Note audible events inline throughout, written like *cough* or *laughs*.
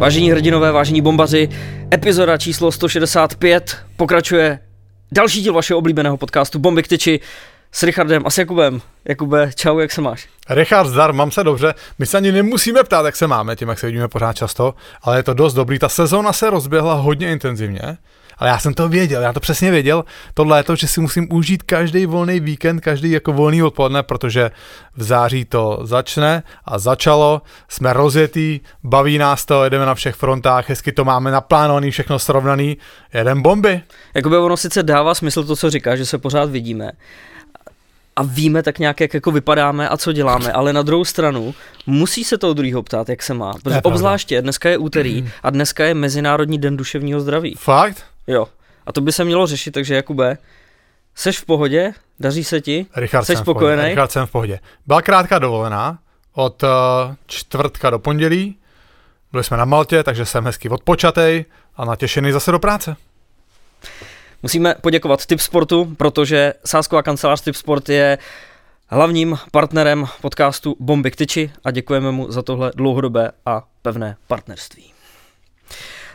Vážení hrdinové, vážení bombaři, epizoda číslo 165 pokračuje další díl vašeho oblíbeného podcastu Bomby k tyči s Richardem a s Jakubem. Jakube, čau, jak se máš? Richard, zdar, mám se dobře. My se ani nemusíme ptát, jak se máme, tím, jak se vidíme pořád často, ale je to dost dobrý. Ta sezóna se rozběhla hodně intenzivně ale já jsem to věděl, já to přesně věděl, tohle je to, že si musím užít každý volný víkend, každý jako volný odpoledne, protože v září to začne a začalo, jsme rozjetý, baví nás to, jedeme na všech frontách, hezky to máme naplánovaný, všechno srovnaný, jeden bomby. Jakoby ono sice dává smysl to, co říká, že se pořád vidíme, a víme tak nějak, jak jako vypadáme a co děláme, ale na druhou stranu musí se toho druhého ptát, jak se má. Protože obzvláště dneska je úterý a dneska je Mezinárodní den duševního zdraví. Fakt? Jo. A to by se mělo řešit, takže Jakube, seš v pohodě? Daří se ti? Richard seš spokojený? Richard jsem v pohodě. Byla krátká dovolená od uh, čtvrtka do pondělí. Byli jsme na Maltě, takže jsem hezky odpočatej a natěšený zase do práce. Musíme poděkovat Tip Sportu, protože Sásková kancelář Tip Sport je hlavním partnerem podcastu Bomby k tyči a děkujeme mu za tohle dlouhodobé a pevné partnerství.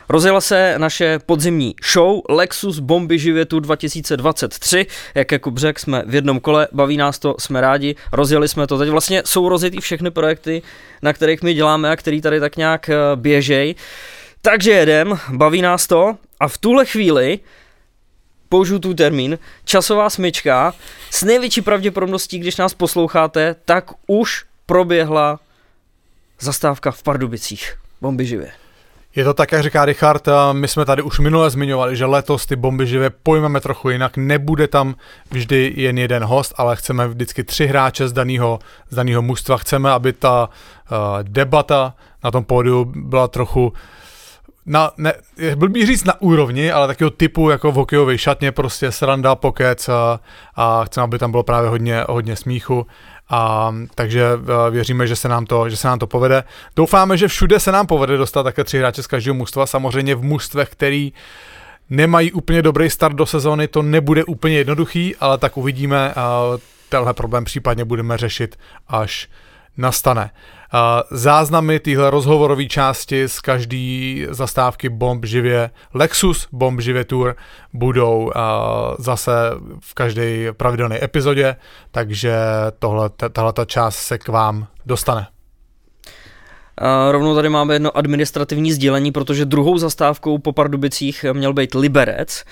Rozjela se naše podzimní show Lexus Bomby Živětu 2023. Jak jako břek jsme v jednom kole, baví nás to, jsme rádi, rozjeli jsme to. Teď vlastně jsou rozjetý všechny projekty, na kterých my děláme a který tady tak nějak eh, běžej. Takže jedem, baví nás to a v tuhle chvíli použiju tu termín, časová smyčka, s největší pravděpodobností, když nás posloucháte, tak už proběhla zastávka v Pardubicích. Bomby živě. Je to tak, jak říká Richard, my jsme tady už minule zmiňovali, že letos ty bomby živě pojmeme trochu jinak, nebude tam vždy jen jeden host, ale chceme vždycky tři hráče z daného, z daného mužstva, chceme, aby ta uh, debata na tom pódiu byla trochu na, ne, blbý říct na úrovni, ale takového typu jako v hokejové šatně, prostě sranda, pokec a, a chceme, aby tam bylo právě hodně, hodně smíchu a takže eh, věříme, že se, nám to, že se nám to povede. Doufáme, že všude se nám povede dostat také tři hráče z každého mužstva, samozřejmě v mužstvech, který nemají úplně dobrý start do sezóny, to nebude úplně jednoduchý, ale tak uvidíme a tenhle problém případně budeme řešit, až nastane. Záznamy téhle rozhovorové části z každé zastávky Bomb živě Lexus Bomb živě Tour budou zase v každé pravidelné epizodě, takže tohle, tahle ta část se k vám dostane. A rovnou tady máme jedno administrativní sdělení, protože druhou zastávkou po Pardubicích měl být Liberec.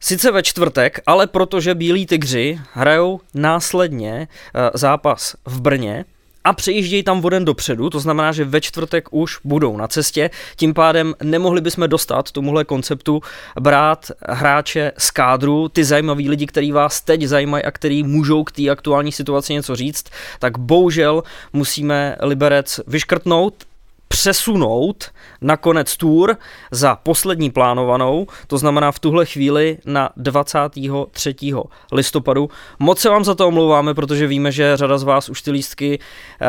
Sice ve čtvrtek, ale protože Bílí tygři hrajou následně zápas v Brně, a přejíždějí tam voden dopředu, to znamená, že ve čtvrtek už budou na cestě, tím pádem nemohli bychom dostat tomuhle konceptu brát hráče z kádru, ty zajímaví lidi, kteří vás teď zajímají a který můžou k té aktuální situaci něco říct, tak bohužel musíme Liberec vyškrtnout, přesunout na konec tour za poslední plánovanou, to znamená v tuhle chvíli na 23. listopadu. Moc se vám za to omlouváme, protože víme, že řada z vás už ty lístky uh,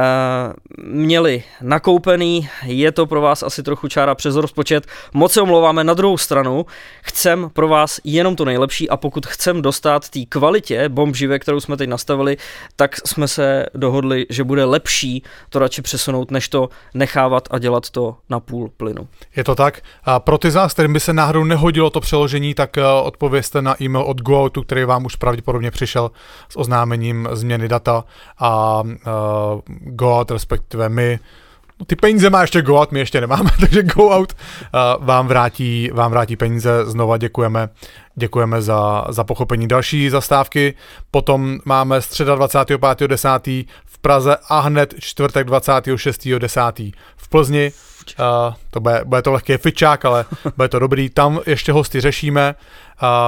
měli nakoupený, je to pro vás asi trochu čára přes rozpočet. Moc se omlouváme na druhou stranu, chcem pro vás jenom to nejlepší a pokud chcem dostat té kvalitě bomb živé, kterou jsme teď nastavili, tak jsme se dohodli, že bude lepší to radši přesunout, než to nechávat a dělat to na půl plynu. Je to tak. A pro ty z vás, kterým by se náhodou nehodilo to přeložení, tak eh, odpověste na e-mail od GoOutu, který vám už pravděpodobně přišel s oznámením změny data a uh, GoOut, respektive my, No, ty peníze má ještě GoOut, my ještě nemáme, *laughs* takže GoOut uh, vám, vrátí, vám vrátí peníze. Znova děkujeme, děkujeme za, za pochopení další zastávky. Potom máme středa 25.10. v Praze a hned čtvrtek 26.10. v Plzni. Uh, to bude, bude to lehký fičák, ale *laughs* bude to dobrý. Tam ještě hosty řešíme.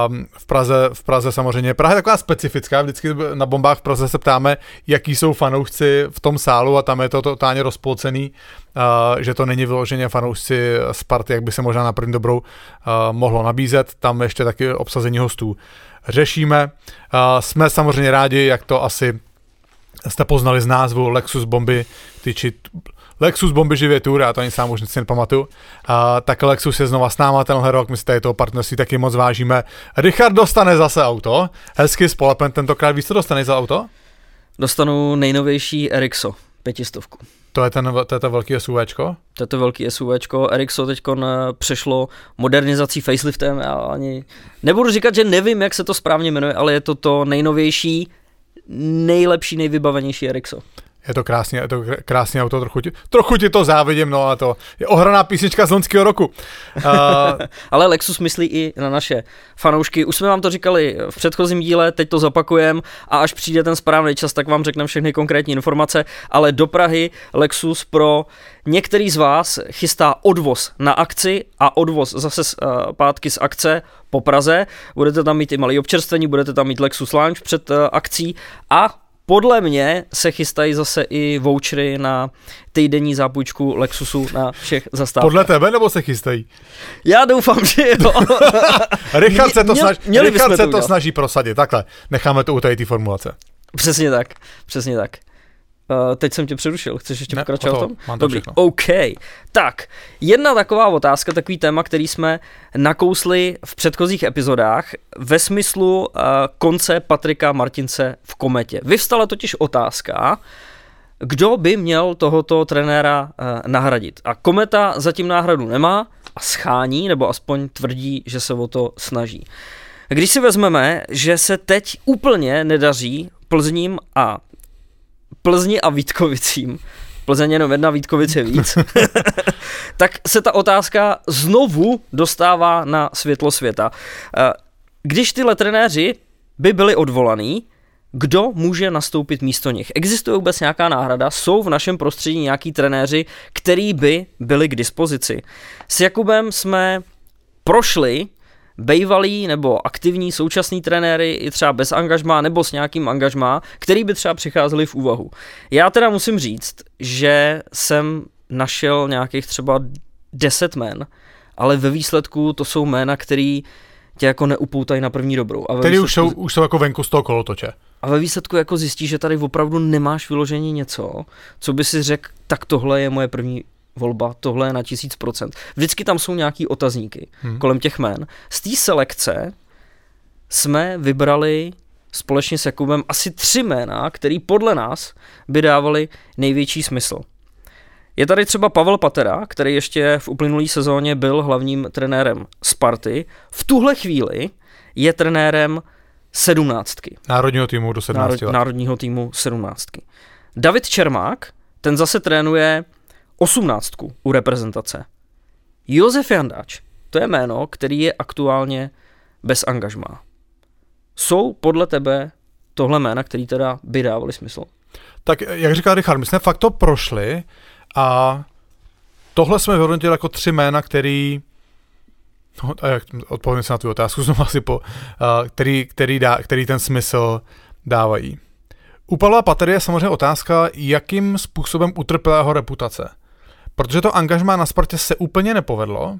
Um, v, Praze, v Praze samozřejmě. Praha je taková specifická, vždycky na bombách v Praze se ptáme, jaký jsou fanoušci v tom sálu a tam je to totálně rozpolcený, uh, že to není vyloženě fanoušci Sparty, jak by se možná na první dobrou uh, mohlo nabízet. Tam ještě taky obsazení hostů řešíme. Uh, jsme samozřejmě rádi, jak to asi jste poznali z názvu Lexus Bomby, tyči Lexus Bomby živě Tour, já to ani sám už nic nepamatuju. Uh, tak Lexus je znova s náma tenhle rok, my si tady toho partnerství taky moc vážíme. Richard dostane zase auto, hezky spolepen, tentokrát víc co dostane za auto? Dostanu nejnovější Erixo, pětistovku. To je, ten, to je to velký SUVčko? To je to velký SUVčko. Ericso teď přešlo modernizací faceliftem. Já ani nebudu říkat, že nevím, jak se to správně jmenuje, ale je to to nejnovější, nejlepší, nejvybavenější Ericso. Je to krásně, je to krásný auto, trochu ti, trochu ti to závidím, no a to je ohraná písnička z loňského roku. Uh, *laughs* Ale Lexus myslí i na naše fanoušky. Už jsme vám to říkali v předchozím díle, teď to zopakujem a až přijde ten správný čas, tak vám řekneme všechny konkrétní informace, ale do Prahy Lexus pro některý z vás chystá odvoz na akci a odvoz zase uh, pátky z akce po Praze. Budete tam mít i malý občerstvení, budete tam mít Lexus Lounge před uh, akcí a podle mě se chystají zase i vouchery na týdenní zápůjčku Lexusu na všech zastávkách. Podle tebe nebo se chystají? Já doufám, že jo. *laughs* Richard se to, snaž, Richard se to snaží prosadit, takhle. Necháme to u té formulace. Přesně tak, přesně tak. Uh, teď jsem tě přerušil, chceš ještě ne, pokračovat o tom? Mám to Dobrý, všechno. OK. Tak, jedna taková otázka, takový téma, který jsme nakousli v předchozích epizodách ve smyslu uh, konce Patrika Martince v Kometě. Vyvstala totiž otázka, kdo by měl tohoto trenéra uh, nahradit. A Kometa zatím náhradu nemá a schání, nebo aspoň tvrdí, že se o to snaží. Když si vezmeme, že se teď úplně nedaří Plzním a Plzni a Vítkovicím, Plzeň jenom jedna, Vítkovice víc, *laughs* tak se ta otázka znovu dostává na světlo světa. Eh, když tyhle trenéři by byli odvolaný, kdo může nastoupit místo nich? Existuje vůbec nějaká náhrada? Jsou v našem prostředí nějaký trenéři, který by byli k dispozici? S Jakubem jsme prošli bejvalí nebo aktivní současní trenéry i třeba bez angažmá nebo s nějakým angažmá, který by třeba přicházeli v úvahu. Já teda musím říct, že jsem našel nějakých třeba 10 men, ale ve výsledku to jsou jména, který tě jako neupoutají na první dobrou. A Který už jsou, už jsou jako venku z toho kolotoče. A ve výsledku jako zjistíš, že tady opravdu nemáš vyložení něco, co by si řekl, tak tohle je moje první volba, tohle je na tisíc procent. Vždycky tam jsou nějaký otazníky hmm. kolem těch jmén. Z té selekce jsme vybrali společně s Jakubem asi tři jména, který podle nás by dávali největší smysl. Je tady třeba Pavel Patera, který ještě v uplynulé sezóně byl hlavním trenérem Sparty. V tuhle chvíli je trenérem sedmnáctky. Národního týmu do 17 Národ, let. Národního týmu sedmnáctky. David Čermák, ten zase trénuje osmnáctku u reprezentace. Josef Jandáč, to je jméno, který je aktuálně bez angažmá. Jsou podle tebe tohle jména, který teda by dávali smysl? Tak jak říká Richard, my jsme fakt to prošli a tohle jsme vyhodnotili jako tři jména, který No, odpovím se na tu otázku *laughs* znovu asi po, uh, který, který, dá, který ten smysl dávají. U Pavla Patery je samozřejmě otázka, jakým způsobem utrpěla jeho reputace. Protože to angažmá na Spartě se úplně nepovedlo.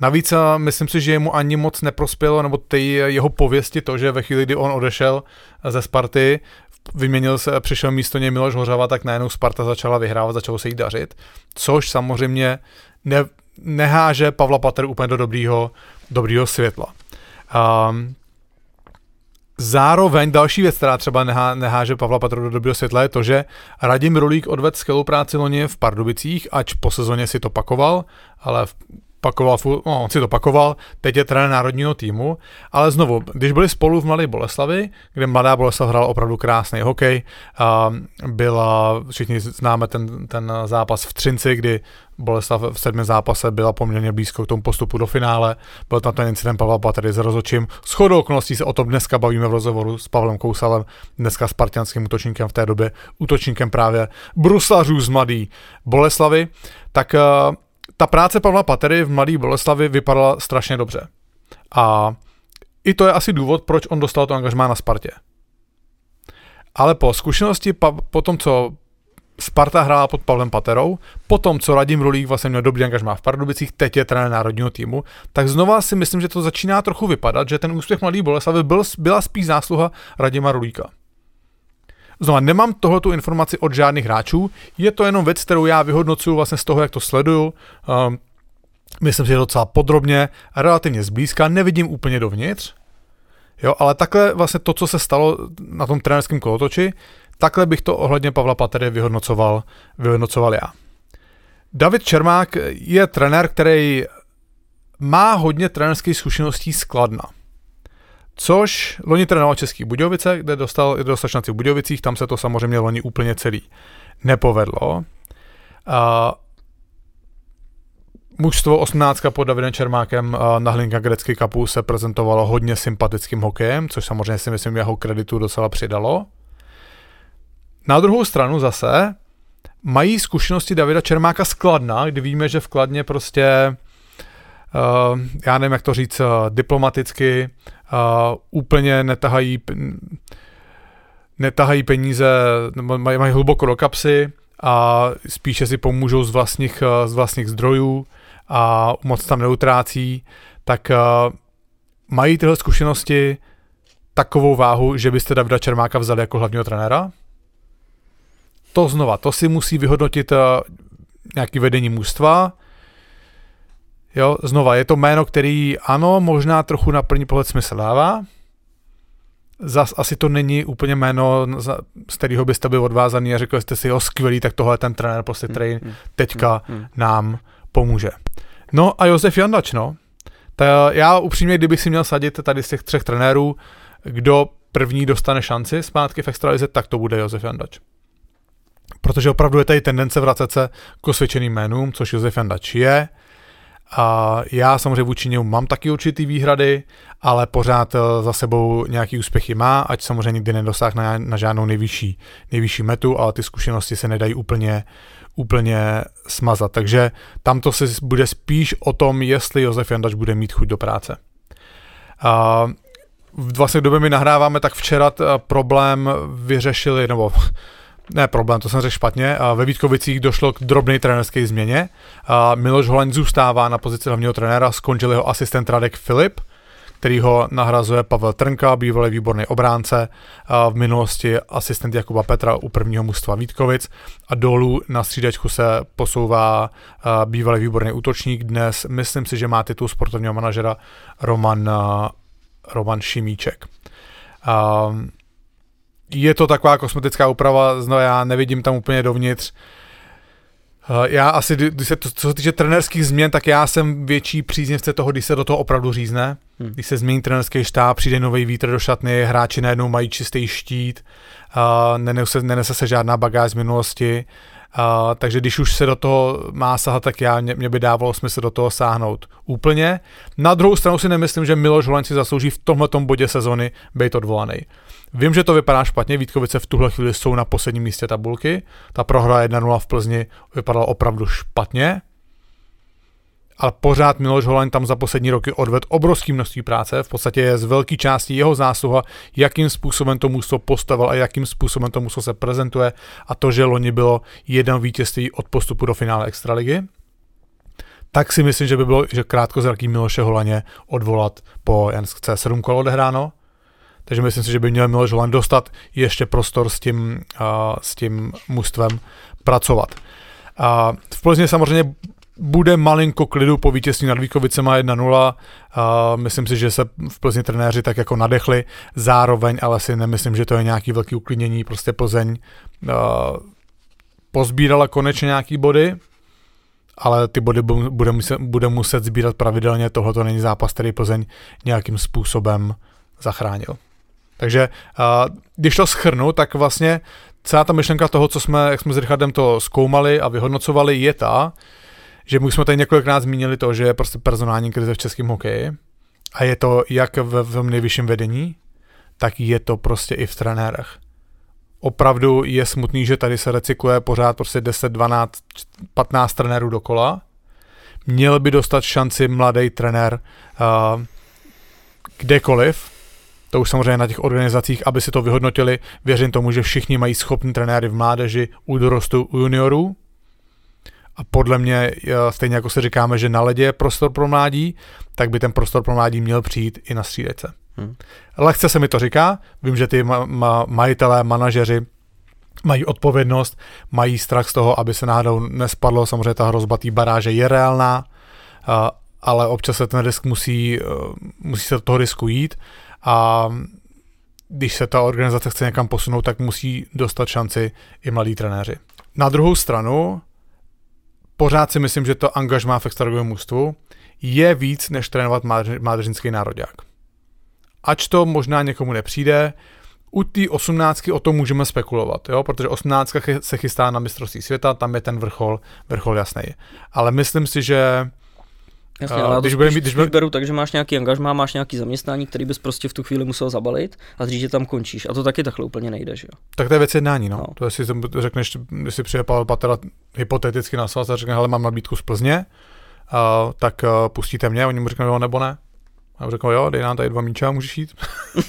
Navíc myslím si, že mu ani moc neprospělo, nebo ty jeho pověsti to, že ve chvíli, kdy on odešel ze Sparty, vyměnil se, přišel místo něj Miloš Hořava, tak najednou Sparta začala vyhrávat, začalo se jí dařit, což samozřejmě ne, neháže Pavla Pater úplně do dobrýho, dobrýho světla. Um, Zároveň další věc, která třeba nehá, neháže Pavla Patru do dobrého světla, je to, že Radim Rulík odvedl skvělou práci loni v Pardubicích, ač po sezóně si to pakoval, ale v pakoval, no, on si to pakoval, teď je trenér národního týmu, ale znovu, když byli spolu v Mladé Boleslavi, kde Mladá Boleslav hrál opravdu krásný hokej, a byla, všichni známe ten, ten zápas v Třinci, kdy Boleslav v sedmém zápase byla poměrně blízko k tomu postupu do finále, byl tam ten incident Pavla Patery s rozočím. S chodou okolností se o tom dneska bavíme v rozhovoru s Pavlem Kousalem, dneska s partianským útočníkem v té době, útočníkem právě Bruslařů z Mladý Boleslavy, tak uh, ta práce Pavla Patery v Mladý Boleslavi vypadala strašně dobře. A i to je asi důvod, proč on dostal to angažmá na Spartě. Ale po zkušenosti, pa, po tom, co Sparta hrála pod Pavlem Paterou, po tom, co Radim Rulík vlastně měl dobrý angažmá v Pardubicích, teď je trenér národního týmu, tak znova si myslím, že to začíná trochu vypadat, že ten úspěch Mladý Boleslavy byl, byla spíš zásluha Radima Rulíka. Znova, nemám tohoto informaci od žádných hráčů, je to jenom věc, kterou já vyhodnocuju vlastně z toho, jak to sleduju. Um, myslím si, že docela podrobně, relativně zblízka, nevidím úplně dovnitř, jo, ale takhle vlastně to, co se stalo na tom trenérském kolotoči, takhle bych to ohledně Pavla Patery vyhodnocoval, vyhodnocoval já. David Čermák je trenér, který má hodně trenerských zkušeností z Kladna. Což loni trénoval Český Budějovice, kde dostal, kde dostal šanci v Budějovicích, tam se to samozřejmě loni úplně celý nepovedlo. A mužstvo 18 pod Davidem Čermákem na Hlinka Grecky Cupu se prezentovalo hodně sympatickým hokejem, což samozřejmě si myslím jeho kreditu docela přidalo. Na druhou stranu zase mají zkušenosti Davida Čermáka z Kladna, kdy víme, že v Kladně prostě uh, já nevím, jak to říct uh, diplomaticky, uh, úplně netahají netahají peníze, mají, mají hluboko do kapsy a spíše si pomůžou z vlastních, z vlastních zdrojů a moc tam neutrácí, tak uh, mají tyhle zkušenosti takovou váhu, že byste Davida Čermáka vzali jako hlavního trenéra? To znova, to si musí vyhodnotit uh, nějaký vedení mužstva. Jo, znova, je to jméno, který ano, možná trochu na první pohled smysl dává. Zas asi to není úplně jméno, z kterého byste byli odvázaný a řekli jste si, jo, skvělý, tak tohle ten trenér, prostě, který hmm, hmm, teďka hmm, nám pomůže. No a Josef Jandač, no. Ta, já upřímně, kdybych si měl sadit tady z těch třech trenérů, kdo první dostane šanci zpátky v extralize, tak to bude Josef Jandač. Protože opravdu je tady tendence vracet se k osvědčeným jménům, což Josef Jandač je. A já samozřejmě vůči němu mám taky určitý výhrady, ale pořád eh, za sebou nějaký úspěchy má, ať samozřejmě nikdy nedosáhne na, na žádnou nejvyšší, nejvyšší metu, ale ty zkušenosti se nedají úplně, úplně smazat. Takže tam to se bude spíš o tom, jestli Josef Jandač bude mít chuť do práce. A vlastně době my nahráváme, tak včera problém vyřešili, nebo ne problém, to jsem řekl špatně. Ve Vítkovicích došlo k drobné trenerské změně. Miloš Holeň zůstává na pozici hlavního trenéra, skončil jeho asistent Radek Filip, který ho nahrazuje Pavel Trnka, bývalý výborný obránce, v minulosti asistent Jakuba Petra u prvního mužstva Vítkovic a dolů na střídačku se posouvá bývalý výborný útočník, dnes myslím si, že má titul sportovního manažera Roman, Roman Šimíček. Je to taková kosmetická úprava, znovu já nevidím tam úplně dovnitř, Eh, já asi, když se to, co se týče trenerských změn, tak já jsem větší příznivce toho, když se do toho opravdu řízne. Hmm. Když se změní trenerský štáb, přijde nový vítr do šatny, hráči najednou mají čistý štít, uh, nenese, nenese se žádná bagáž z minulosti. Uh, takže když už se do toho má sahat, tak já, mě, mě by dávalo smysl do toho sáhnout úplně. Na druhou stranu si nemyslím, že Miloš Holan si zaslouží v tomhle bodě sezony být odvolaný. Vím, že to vypadá špatně, Vítkovice v tuhle chvíli jsou na posledním místě tabulky, ta prohra 1-0 v Plzni vypadala opravdu špatně, ale pořád Miloš Holan tam za poslední roky odvedl obrovské množství práce, v podstatě je z velké části jeho zásluha, jakým způsobem to mužstvo postavil a jakým způsobem to mužstvo se prezentuje. A to, že loni bylo jedno vítězství od postupu do finále Extraligy, tak si myslím, že by bylo, že krátkozraký Miloše Holaně odvolat po jen 7 kol odehráno, takže myslím si, že by měl Miloš Holan dostat ještě prostor s tím, uh, s tím mužstvem pracovat. Uh, v Plzni samozřejmě bude malinko klidu po vítězství nad Víkovicema 1-0. Uh, myslím si, že se v Plzni trenéři tak jako nadechli zároveň, ale si nemyslím, že to je nějaký velký uklidnění. Prostě Plzeň pozbírala konečně nějaký body, ale ty body bude muset, bude muset sbírat pravidelně. Tohle to není zápas, který Plzeň nějakým způsobem zachránil. Takže když to schrnu, tak vlastně celá ta myšlenka toho, co jsme, jak jsme s Richardem to zkoumali a vyhodnocovali, je ta, že my jsme tady několikrát zmínili to, že je prostě personální krize v českém hokeji a je to jak v, v nejvyšším vedení, tak je to prostě i v trenérech. Opravdu je smutný, že tady se recykluje pořád prostě 10, 12, 15 trenérů dokola. Měl by dostat šanci mladý trenér uh, kdekoliv, to už samozřejmě na těch organizacích, aby si to vyhodnotili. Věřím tomu, že všichni mají schopní trenéry v mládeži, u dorostu, u juniorů. A podle mě, stejně jako se říkáme, že na ledě je prostor pro mládí, tak by ten prostor pro mládí měl přijít i na střídece. Hmm. Lehce se mi to říká, vím, že ty ma- ma- majitelé, manažeři mají odpovědnost, mají strach z toho, aby se náhodou nespadlo. Samozřejmě ta hrozba té baráže je reálná, ale občas se ten risk musí, musí se do toho risku jít a když se ta organizace chce někam posunout, tak musí dostat šanci i mladí trenéři. Na druhou stranu, pořád si myslím, že to angažmá v extraligovém mužstvu je víc, než trénovat mádřinský národák. Ač to možná někomu nepřijde, u té osmnáctky o tom můžeme spekulovat, jo? protože osmnáctka se chystá na mistrovství světa, tam je ten vrchol, vrchol jasný. Ale myslím si, že Jasně, ale když, když, když beru tak, že máš nějaký angažmá, máš nějaký zaměstnání, který bys prostě v tu chvíli musel zabalit a říct, že tam končíš. A to taky takhle úplně nejde, že jo? Tak to je věc jednání, no. no. To jestli řekneš, si přijde Pavel Patera hypoteticky na svaz a řekne, hele, mám nabídku z Plzně, uh, tak uh, pustíte mě, oni mu řeknou jo nebo ne. A on řekl, jo, dej nám tady dva míče a můžeš jít.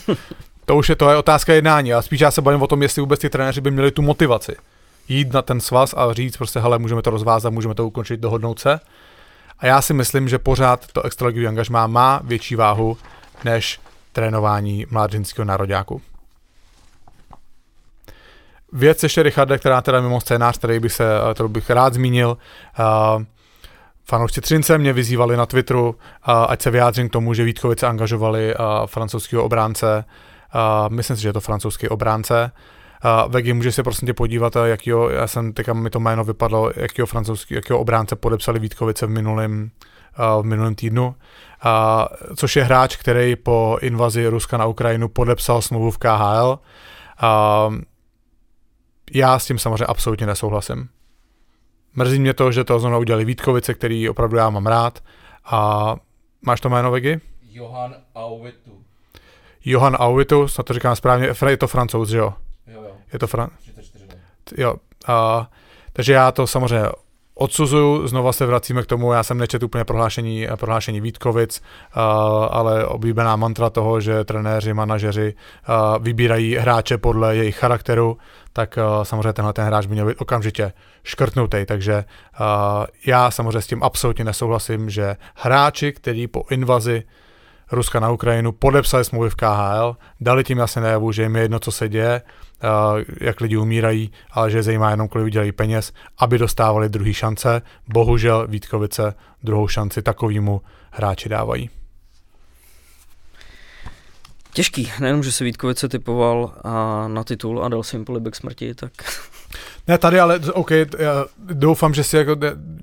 *laughs* to už je, to je otázka jednání, a spíš já se bavím o tom, jestli vůbec ty trenéři by měli tu motivaci jít na ten svaz a říct prostě, hele, můžeme to rozvázat, můžeme to ukončit, dohodnout se. A já si myslím, že pořád to extraligový angažmá má větší váhu než trénování mládřinského nároďáku. Věc ještě, Richarde, která teda mimo scénář, který bych, se, kterou bych rád zmínil, uh, Fanoušci Třince mě vyzývali na Twitteru, uh, ať se vyjádřím k tomu, že Vítkovice angažovali francouzského obránce. Myslím si, že je to francouzský obránce. Uh, Vegi, může se prosím tě podívat, jakýho, já jsem teďka mi to jméno vypadlo, jakýho francouzský, jakýho obránce podepsali Vítkovice v minulém, v minulém týdnu. Uh, což je hráč, který po invazi Ruska na Ukrajinu podepsal smlouvu v KHL. Uh, já s tím samozřejmě absolutně nesouhlasím. Mrzí mě to, že to znovu udělali Vítkovice, který opravdu já mám rád. A máš to jméno, Vegy? Johan Auvitu. Johan Auvitu, snad to říkám správně, je to francouz, že jo? Je to fran... 34 let. Jo. A, takže já to samozřejmě odsuzuju, znova se vracíme k tomu, já jsem nečet úplně prohlášení, prohlášení Vítkovic, uh, ale oblíbená mantra toho, že trenéři, manažeři uh, vybírají hráče podle jejich charakteru, tak uh, samozřejmě tenhle ten hráč by měl být okamžitě škrtnutý, takže já samozřejmě s tím absolutně nesouhlasím, že hráči, kteří po invazi Ruska na Ukrajinu podepsali smlouvy v KHL, dali tím jasně najevu, že jim je jedno, co se děje, jak lidi umírají, ale že je zajímá jenom, kolik vydělají peněz, aby dostávali druhý šance. Bohužel Vítkovice druhou šanci takovýmu hráči dávají. Těžký, nejenom, že se Vítkovice typoval a na titul a dal si jim polibek smrti, tak ne, tady ale, OK, já doufám, že si, jako,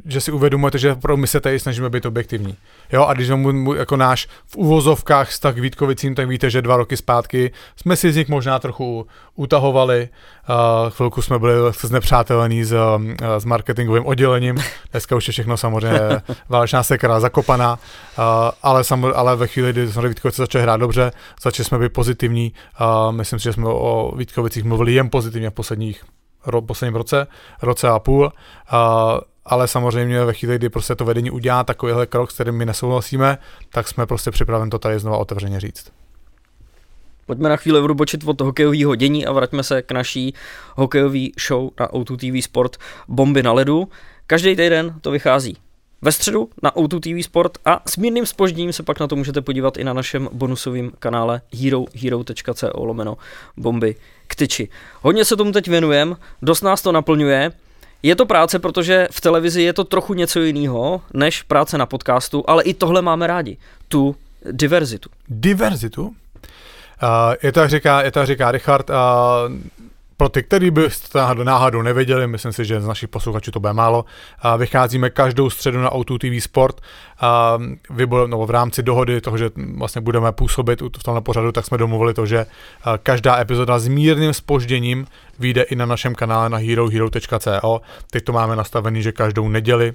že si uvědomujete, že pro my se tady snažíme být objektivní. Jo, a když mu, jako náš v uvozovkách vztah k Vítkovicím, tak víte, že dva roky zpátky jsme si z nich možná trochu utahovali. Uh, chvilku jsme byli znepřátelení s, uh, s marketingovým oddělením. Dneska už je všechno samozřejmě *laughs* válečná sekra zakopaná, uh, ale, sam, ale ve chvíli, kdy jsme Vítkovice začali hrát dobře, začali jsme být pozitivní. Uh, myslím si, že jsme o Vítkovicích mluvili jen pozitivně v posledních posledním roce, roce a půl. A, ale samozřejmě ve chvíli, kdy prostě to vedení udělá takovýhle krok, s kterým my nesouhlasíme, tak jsme prostě připraveni to tady znova otevřeně říct. Pojďme na chvíli odbočit od hokejového dění a vraťme se k naší hokejové show na O2 TV Sport Bomby na ledu. Každý týden to vychází ve středu na O2 TV Sport a s mírným spožděním se pak na to můžete podívat i na našem bonusovém kanále hero, hero.co lomeno bomby k tyči. Hodně se tomu teď věnujeme, dost nás to naplňuje. Je to práce, protože v televizi je to trochu něco jiného než práce na podcastu, ale i tohle máme rádi. Tu diverzitu. Diverzitu? Uh, je to, jak říká, je to, jak říká Richard, uh, pro ty, kteří by náhodou, nevěděli, myslím si, že z našich posluchačů to bude málo, vycházíme každou středu na O2 TV Sport. Vybol, no, v rámci dohody toho, že vlastně budeme působit v tomhle pořadu, tak jsme domluvili to, že každá epizoda s mírným spožděním vyjde i na našem kanále na herohero.co. Teď to máme nastavený, že každou neděli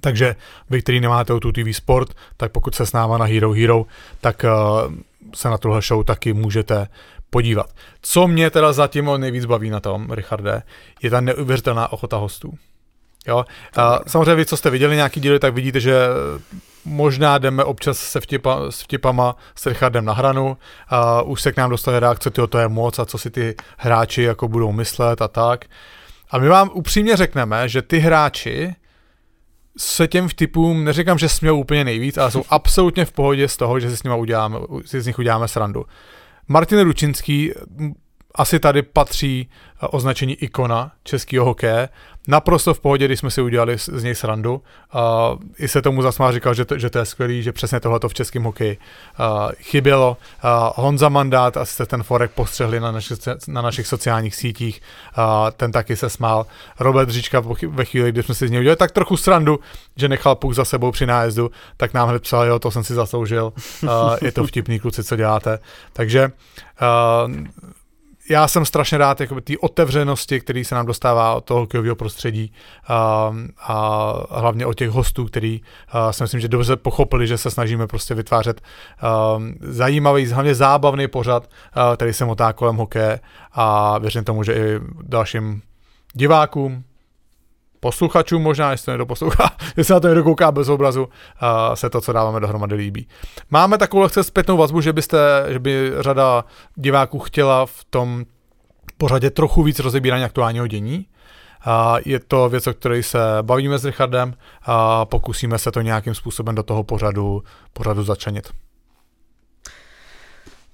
takže vy, který nemáte o TV Sport, tak pokud se s náma na Hero Hero, tak se na tuhle show taky můžete podívat. Co mě teda zatím nejvíc baví na tom, Richarde, je ta neuvěřitelná ochota hostů. Jo? A samozřejmě vy, co jste viděli nějaký díly, tak vidíte, že možná jdeme občas se vtipa, s vtipama s Richardem na hranu, a už se k nám dostane reakce, tyjo, to je moc a co si ty hráči jako budou myslet a tak. A my vám upřímně řekneme, že ty hráči se těm vtipům, neříkám, že smějou úplně nejvíc, ale jsou absolutně v pohodě z toho, že si s, nimi uděláme, si z nich uděláme srandu. Martin Ručinský asi tady patří uh, označení ikona českého hokeje. Naprosto v pohodě, když jsme si udělali z, něj srandu. Uh, I se tomu zasmál říkal, že to, že to je skvělý, že přesně tohle v českém hokeji uh, chybělo. Uh, Honza Mandát, asi jste ten forek postřehli na, naši, na našich sociálních sítích, uh, ten taky se smál. Robert Říčka ve chvíli, kdy jsme si z něj udělali tak trochu srandu, že nechal puk za sebou při nájezdu, tak nám hned psal, jo, to jsem si zasloužil, uh, je to vtipný kluci, co děláte. Takže uh, já jsem strašně rád jako té otevřenosti, který se nám dostává od toho hokejového prostředí a, a hlavně od těch hostů, který a, si myslím, že dobře pochopili, že se snažíme prostě vytvářet a, zajímavý, hlavně zábavný pořad, a, který se motá kolem hokeje a věřím tomu, že i dalším divákům, posluchačům možná, jestli to někdo poslouchá, *laughs* jestli na to někdo kouká bez obrazu, uh, se to, co dáváme dohromady, líbí. Máme takovou lehce zpětnou vazbu, že, byste, že by řada diváků chtěla v tom pořadě trochu víc rozebírání aktuálního dění. Uh, je to věc, o které se bavíme s Richardem a pokusíme se to nějakým způsobem do toho pořadu, pořadu začenit.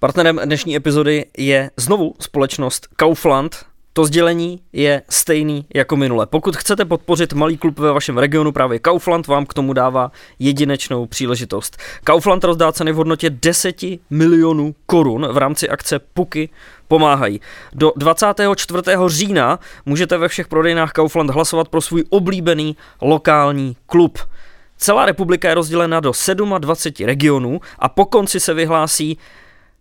Partnerem dnešní epizody je znovu společnost Kaufland, to sdělení je stejný jako minule. Pokud chcete podpořit malý klub ve vašem regionu, právě Kaufland vám k tomu dává jedinečnou příležitost. Kaufland rozdá ceny v hodnotě 10 milionů korun v rámci akce Puky pomáhají. Do 24. října můžete ve všech prodejnách Kaufland hlasovat pro svůj oblíbený lokální klub. Celá republika je rozdělena do 27 regionů a po konci se vyhlásí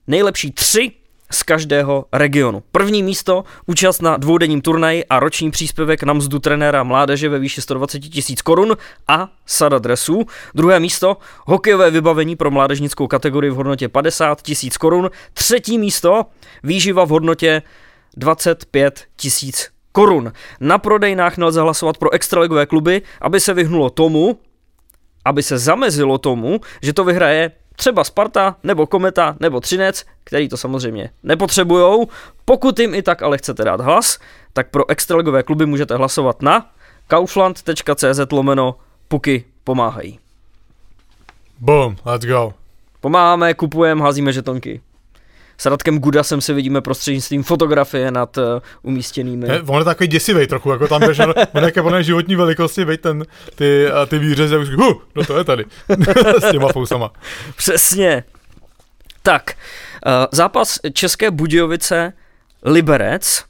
nejlepší tři z každého regionu. První místo, účast na dvoudenním turnaji a roční příspěvek na mzdu trenéra mládeže ve výši 120 tisíc korun a sada dresů. Druhé místo, hokejové vybavení pro mládežnickou kategorii v hodnotě 50 tisíc korun. Třetí místo, výživa v hodnotě 25 tisíc korun. Na prodejnách nelze hlasovat pro extraligové kluby, aby se vyhnulo tomu, aby se zamezilo tomu, že to vyhraje třeba Sparta, nebo Kometa, nebo Třinec, který to samozřejmě nepotřebujou. Pokud jim i tak ale chcete dát hlas, tak pro extraligové kluby můžete hlasovat na kaufland.cz lomeno puky pomáhají. Boom, let's go. Pomáháme, kupujeme, házíme žetonky. S Radkem Gudasem se vidíme prostřednictvím fotografie nad uh, umístěnými. Je, on je takový děsivý trochu, jako tam běžel, *laughs* on jaké on je životní velikosti, veď ten, ty, uh, ty výřezy, už, huh, no to je tady, *laughs* s těma fousama. Přesně. Tak, uh, zápas České Budějovice Liberec.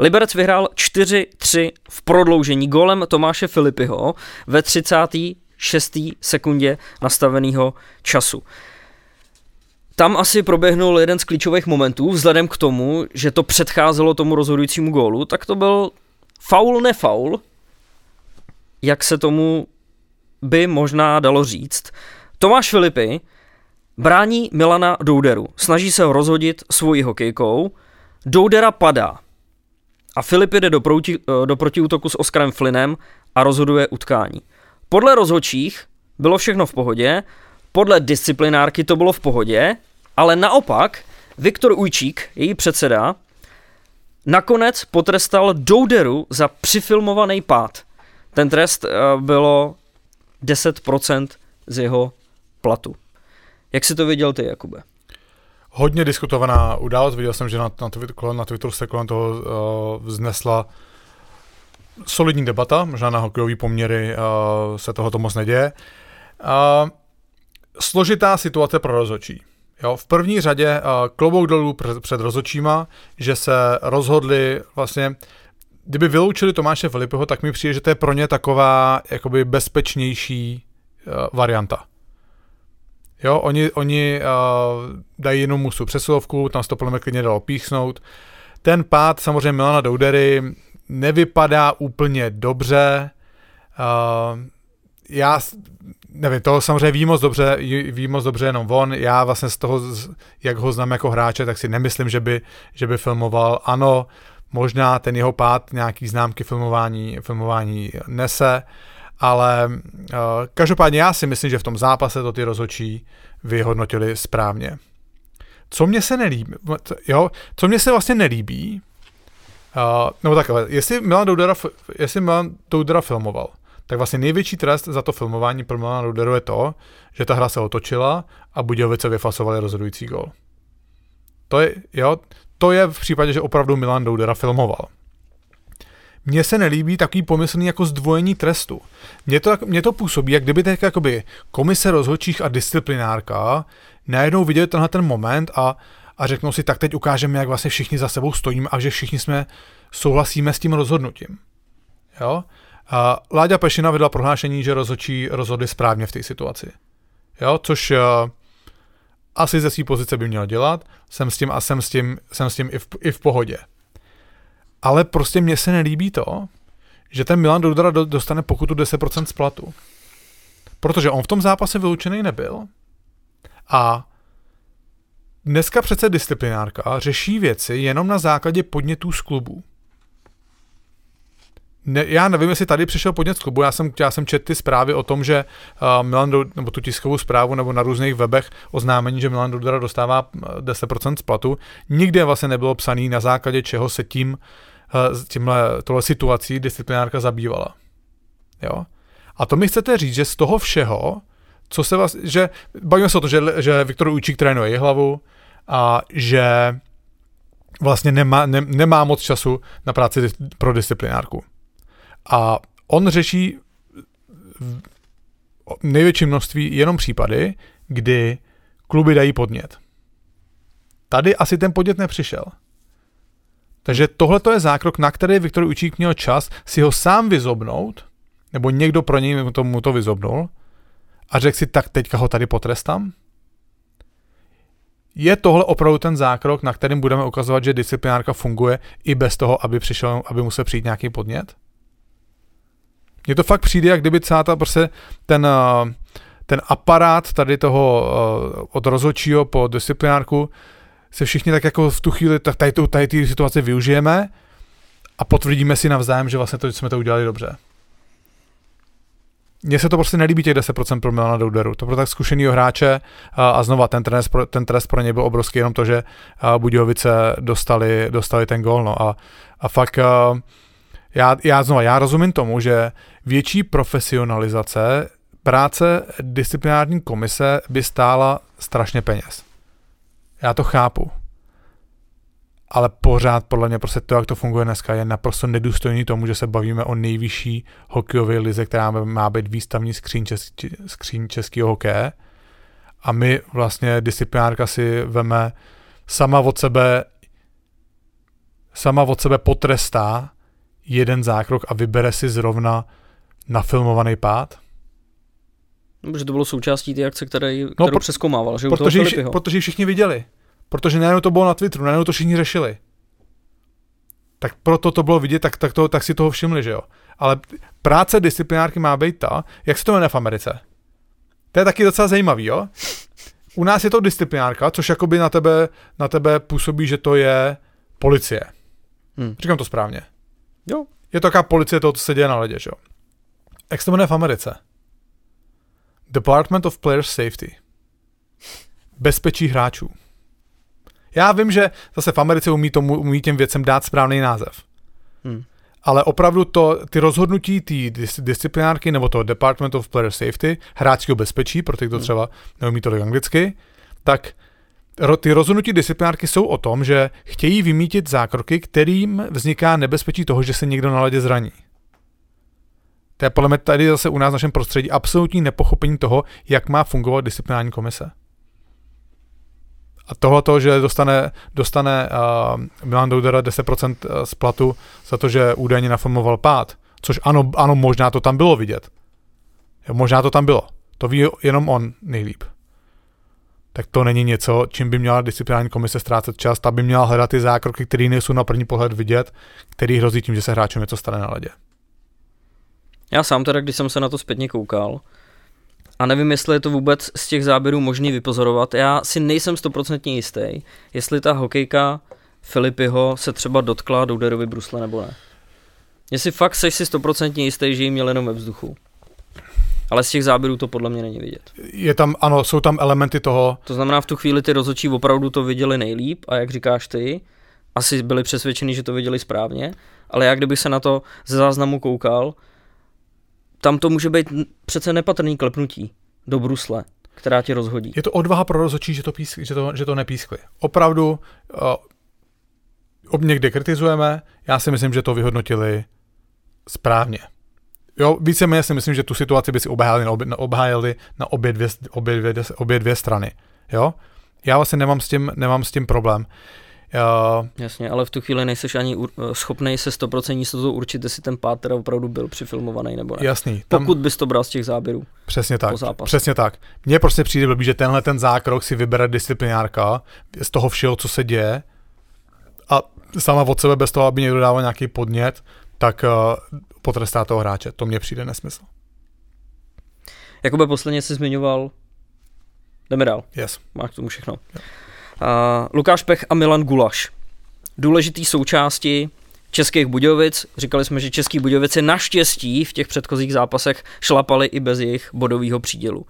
Liberec vyhrál 4-3 v prodloužení golem Tomáše Filipyho ve 36. sekundě nastaveného času. Tam asi proběhnul jeden z klíčových momentů, vzhledem k tomu, že to předcházelo tomu rozhodujícímu gólu, tak to byl faul nefaul, jak se tomu by možná dalo říct. Tomáš Filipy brání Milana Douderu, snaží se ho rozhodit svojí hokejkou, Doudera padá. A Filip jde do, proti, do protiútoku s Oskarem Flynnem a rozhoduje utkání. Podle rozhodčích bylo všechno v pohodě, podle disciplinárky to bylo v pohodě, ale naopak Viktor Ujčík, její předseda, nakonec potrestal Douderu za přifilmovaný pád. Ten trest uh, bylo 10% z jeho platu. Jak si to viděl ty, Jakube? Hodně diskutovaná událost, viděl jsem, že na, na, Twitteru, na Twitteru se kolem toho uh, vznesla solidní debata, možná na hokejové poměry uh, se tohoto moc neděje. Uh, složitá situace pro rozhodčí. Jo, v první řadě uh, klobouk dolů před, před rozočíma, že se rozhodli vlastně, kdyby vyloučili Tomáše Filipeho, tak mi přijde, že to je pro ně taková jakoby bezpečnější uh, varianta. Jo, oni, oni uh, dají jenom musu přesilovku, tam se to podle klidně dalo píchnout. Ten pád samozřejmě Milana Doudery nevypadá úplně dobře. Uh, já nevím, to samozřejmě ví moc dobře, ví moc dobře jenom on, já vlastně z toho, jak ho znám jako hráče, tak si nemyslím, že by, že by filmoval. Ano, možná ten jeho pád nějaký známky filmování, filmování nese, ale uh, každopádně já si myslím, že v tom zápase to ty rozhodčí vyhodnotili správně. Co mě se nelíbí, jo, co mě se vlastně nelíbí, uh, nebo takhle, jestli Milan Doudera, jestli Milan Doudera filmoval, tak vlastně největší trest za to filmování pro Milana Ruderu je to, že ta hra se otočila a Budějovice vyfasovali rozhodující gol. To je, jo, to je v případě, že opravdu Milan Doudera filmoval. Mně se nelíbí takový pomyslný jako zdvojení trestu. Mně to, mně to působí, jak kdyby teď jakoby komise rozhodčích a disciplinárka najednou viděli tenhle ten moment a, a řeknou si, tak teď ukážeme, jak vlastně všichni za sebou stojíme a že všichni jsme souhlasíme s tím rozhodnutím. Jo? Láďa Pešina vydala prohlášení, že rozhodčí rozhodli správně v té situaci. Jo? Což uh, asi ze své pozice by měl dělat, jsem s tím a jsem s tím, jsem s tím i, v, i v pohodě. Ale prostě mně se nelíbí to, že ten Milan Doudara dostane pokutu 10% z platu. Protože on v tom zápase vyloučený nebyl. A dneska přece disciplinárka řeší věci jenom na základě podnětů z klubu ne, já nevím, jestli tady přišel podnět z klubu, já jsem, já jsem četl ty zprávy o tom, že uh, Milan, Do, nebo tu tiskovou zprávu, nebo na různých webech oznámení, že Milan Dudera dostává 10% z platu. Nikde vlastně nebylo psaný, na základě čeho se tím, uh, tímhle, tohle situací disciplinárka zabývala. Jo? A to mi chcete říct, že z toho všeho, co se vás, že bavíme se o tom, že, že Viktor Ujčík trénuje hlavu a že vlastně nemá, ne, nemá moc času na práci pro disciplinárku. A on řeší v největším množství jenom případy, kdy kluby dají podnět. Tady asi ten podnět nepřišel. Takže tohle je zákrok, na který Viktor Učík měl čas si ho sám vyzobnout, nebo někdo pro něj mu to vyzobnul a řekl si, tak teďka ho tady potrestám. Je tohle opravdu ten zákrok, na kterým budeme ukazovat, že disciplinárka funguje i bez toho, aby přišel, aby musel přijít nějaký podnět? Mně to fakt přijde, jak kdyby celá ta prostě ten, eh, ten aparát tady toho eh, od rozhodčího po disciplinárku se všichni tak jako v tu chvíli, tak tady, tady, ty situace využijeme a potvrdíme si navzájem, že vlastně to, jsme to udělali dobře. Mně se to prostě nelíbí těch 10% pro Milana Douderu. To pro tak zkušenýho hráče a, a znova ten trest, pro, ten trest pro něj byl obrovský, jenom to, že Budějovice dostali, dostali ten gól. No a, a fakt já, já znova, já rozumím tomu, že větší profesionalizace práce disciplinární komise by stála strašně peněz. Já to chápu. Ale pořád podle mě prostě to, jak to funguje dneska, je naprosto nedůstojný tomu, že se bavíme o nejvyšší hokejové lize, která má být výstavní skříň, český, skříň českého hokeje. A my vlastně disciplinárka si veme sama od sebe sama od sebe potrestá jeden zákrok a vybere si zrovna nafilmovaný pád? Protože to bylo součástí té akce, který, no, kterou pro, přeskoumával, že protože, vši, protože všichni viděli. Protože najednou to bylo na Twitteru, najednou to všichni řešili. Tak proto to bylo vidět, tak, tak, to, tak si toho všimli, že jo. Ale práce disciplinárky má být ta, jak se to jmenuje v Americe. To je taky docela zajímavý, jo? U nás je to disciplinárka, což jakoby na tebe, na tebe působí, že to je policie. Hmm. Říkám to správně. Jo. Je to taková policie toho, co se děje na ledě, že jo. Jak se to jmenuje v Americe? Department of Player Safety. Bezpečí hráčů. Já vím, že zase v Americe umí, tomu, umí těm věcem dát správný název. Hmm. Ale opravdu to, ty rozhodnutí té dis, disciplinárky nebo toho Department of Player Safety, hráčského bezpečí, pro ty, kdo hmm. třeba neumí to anglicky, tak ty rozhodnutí disciplinárky jsou o tom, že chtějí vymítit zákroky, kterým vzniká nebezpečí toho, že se někdo na ledě zraní. To je podle mě tady zase u nás v našem prostředí absolutní nepochopení toho, jak má fungovat disciplinární komise. A tohle to, že dostane, dostane uh, Milan Doudera 10% z platu za to, že údajně naformoval pád, což ano, ano, možná to tam bylo vidět. Možná to tam bylo. To ví jenom on nejlíp tak to není něco, čím by měla disciplinární komise ztrácet čas, ta by měla hledat ty zákroky, které nejsou na první pohled vidět, který hrozí tím, že se hráčům něco stane na ledě. Já sám teda, když jsem se na to zpětně koukal, a nevím, jestli je to vůbec z těch záběrů možný vypozorovat, já si nejsem stoprocentně jistý, jestli ta hokejka Filipiho se třeba dotkla Douderovi brusle nebo ne. Jestli fakt seš si stoprocentně jistý, že jí měl jenom ve vzduchu. Ale z těch záběrů to podle mě není vidět. Je tam, ano, jsou tam elementy toho. To znamená, v tu chvíli ty rozhodčí opravdu to viděli nejlíp a jak říkáš ty, asi byli přesvědčeni, že to viděli správně, ale já kdybych se na to ze záznamu koukal, tam to může být přece nepatrný klepnutí do brusle. která tě rozhodí. Je to odvaha pro rozhodčí, že to, písk, že to, že to nepískli. Opravdu uh, někde kritizujeme, já si myslím, že to vyhodnotili správně. Jo, víceméně si myslím, že tu situaci by si obhájili na obě, obhájili na obě dvě, obě, dvě, obě dvě strany. Jo? Já vlastně nemám s tím, nemám s tím problém. Uh, Jasně, ale v tu chvíli nejseš ani uh, schopný se 100% jistotou určit, jestli ten pád teda opravdu byl přifilmovaný nebo ne. Jasný. Tam, Pokud bys to bral z těch záběrů. Přesně tak. Přesně tak. Mně prostě přijde blbý, že tenhle ten zákrok si vybere disciplinárka z toho všeho, co se děje a sama od sebe bez toho, aby někdo dával nějaký podnět, tak uh, potrestá toho hráče. To mně přijde nesmysl. Jakoby posledně jsi zmiňoval Jdeme dál. Yes. Máš k tomu všechno. Lukáš Pech a Milan Gulaš. Důležitý součásti Českých Budějovic. Říkali jsme, že Český Budějovice naštěstí v těch předchozích zápasech šlapali i bez jejich bodového přídělu.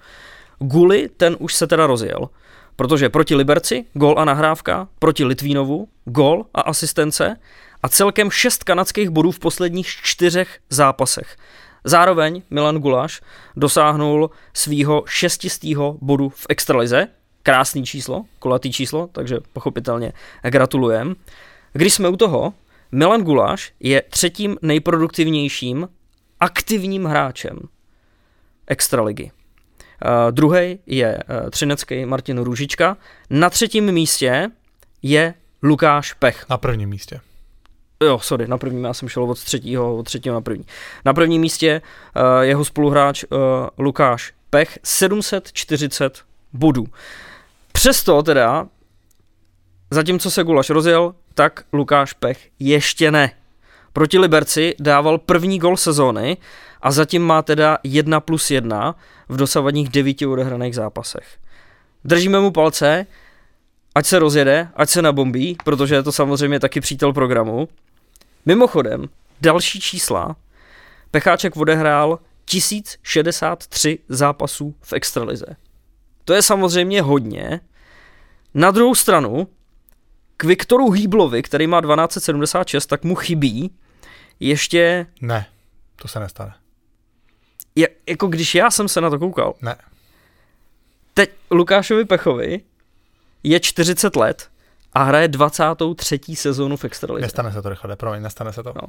Guli, ten už se teda rozjel, protože proti Liberci gol a nahrávka, proti Litvínovu gol a asistence a celkem šest kanadských bodů v posledních čtyřech zápasech. Zároveň Milan Guláš dosáhnul svýho šestistýho bodu v extralize, krásný číslo, kolatý číslo, takže pochopitelně gratulujem. Když jsme u toho, Milan Guláš je třetím nejproduktivnějším aktivním hráčem extraligy. Uh, Druhý je uh, třinecký Martin Růžička. Na třetím místě je Lukáš Pech. Na prvním místě. Jo, sorry, na prvním já jsem šel od třetího, od třetího na první. Na prvním místě uh, jeho spoluhráč uh, Lukáš Pech 740 bodů. Přesto teda, zatímco se Gulaš rozjel, tak Lukáš Pech ještě ne. Proti Liberci dával první gol sezóny a zatím má teda 1 plus 1 v dosavadních devíti odehraných zápasech. Držíme mu palce, ať se rozjede, ať se nabombí, protože je to samozřejmě taky přítel programu. Mimochodem, další čísla. Pecháček odehrál 1063 zápasů v extralize. To je samozřejmě hodně. Na druhou stranu, k Viktoru Hýblovi, který má 1276, tak mu chybí ještě... Ne, to se nestane. Je, jako když já jsem se na to koukal. Ne. Teď Lukášovi Pechovi je 40 let a hraje 23. sezónu v Extralize. Nestane se to, rychle, promiň, nestane se to. No.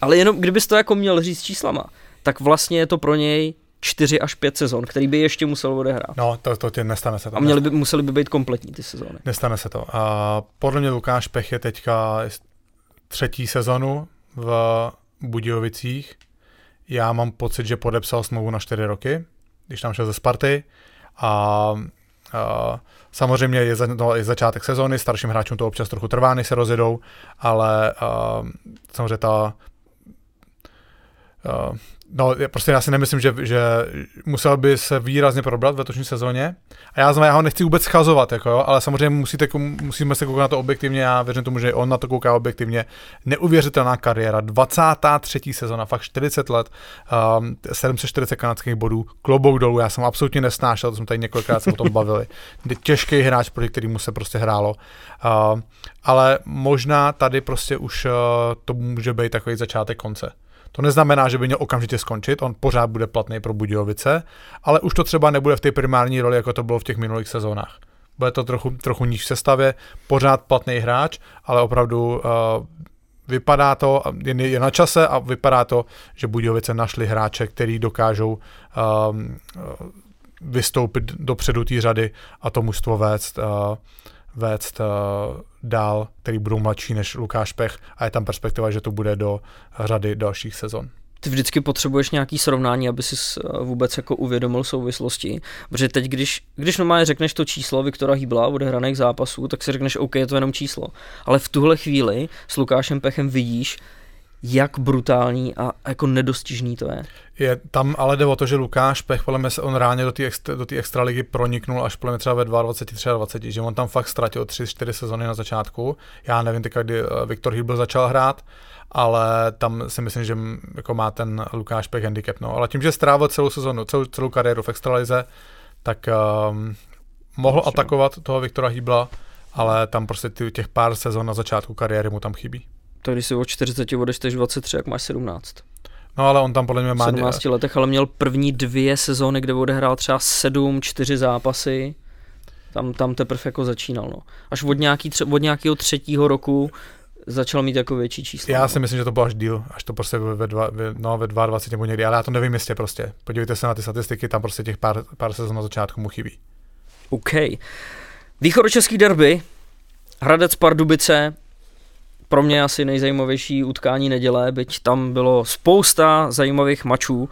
Ale jenom kdybys to jako měl říct číslama, tak vlastně je to pro něj 4 až 5 sezon, který by ještě musel odehrát. No, to, to tě nestane se to. A měli by, museli by být kompletní ty sezóny. Nestane se to. A podle mě Lukáš Pech je teďka třetí sezonu v Budějovicích. Já mám pocit, že podepsal smlouvu na 4 roky, když tam šel ze Sparty. A Uh, samozřejmě je, za, no, je začátek sezóny, starším hráčům to občas trochu trvá, než se rozjedou, ale uh, samozřejmě ta uh, No, prostě já si nemyslím, že, že musel by se výrazně probrat v letošní sezóně. A já, znamená, já ho nechci vůbec schazovat, jako jo, ale samozřejmě musíte, musíme se koukat na to objektivně. Já věřím tomu, že on na to kouká objektivně. Neuvěřitelná kariéra, 23. sezóna, fakt 40 let, um, 740 kanadských bodů, klobouk dolů. Já jsem absolutně nesnášel, to jsme tady několikrát se o tom *laughs* bavili. Těžký hráč, proti kterému se prostě hrálo. Uh, ale možná tady prostě už uh, to může být takový začátek konce. To neznamená, že by měl okamžitě skončit, on pořád bude platný pro Budějovice, ale už to třeba nebude v té primární roli, jako to bylo v těch minulých sezónách. Bude to trochu, trochu níž v sestavě, pořád platný hráč, ale opravdu uh, vypadá to, je, je na čase a vypadá to, že Budějovice našli hráče, který dokážou um, vystoupit dopředu té řady a to mužstvo vést. Uh, vést uh, dál, který budou mladší než Lukáš Pech a je tam perspektiva, že to bude do řady dalších sezon. Ty vždycky potřebuješ nějaký srovnání, aby si eh, vůbec jako uvědomil souvislosti. Protože teď, když, když normálně řekneš to číslo Viktora Hýbla odehraných zápasů, tak si řekneš, OK, je to jenom číslo. Ale v tuhle chvíli s Lukášem Pechem vidíš, jak brutální a jako nedostižný to je. Je tam ale jde o to, že Lukáš Pech, podle mě se on ráně do té extra, do extraligy proniknul až podle mě třeba ve 22, 23, že on tam fakt ztratil 3-4 sezony na začátku. Já nevím teďka, kdy eh, Viktor Hýbl začal hrát, ale tam si myslím, že jako má ten Lukáš Pech handicap. No. Ale tím, že strávil celou sezonu, celou, celou kariéru v extralize, tak um, mohl atakovat toho Viktora Hýbla, ale tam prostě těch pár sezon na začátku kariéry mu tam chybí. Tak když si o 40 odešteš 23, jak máš 17. No ale on tam podle mě v má... 17 letech, ale měl první dvě sezóny, kde odehrál třeba 7, 4 zápasy. Tam, tam teprve jako začínal. No. Až od, nějaký, tře- od nějakého třetího roku začal mít jako větší číslo. Já no. si myslím, že to bylo až díl, až to prostě ve, dva, ve, no, ve 22 nebo někdy, ale já to nevím jistě prostě. Podívejte se na ty statistiky, tam prostě těch pár, pár sezon na začátku mu chybí. OK. Východočeský derby, Hradec Pardubice, pro mě asi nejzajímavější utkání neděle, byť tam bylo spousta zajímavých mačů.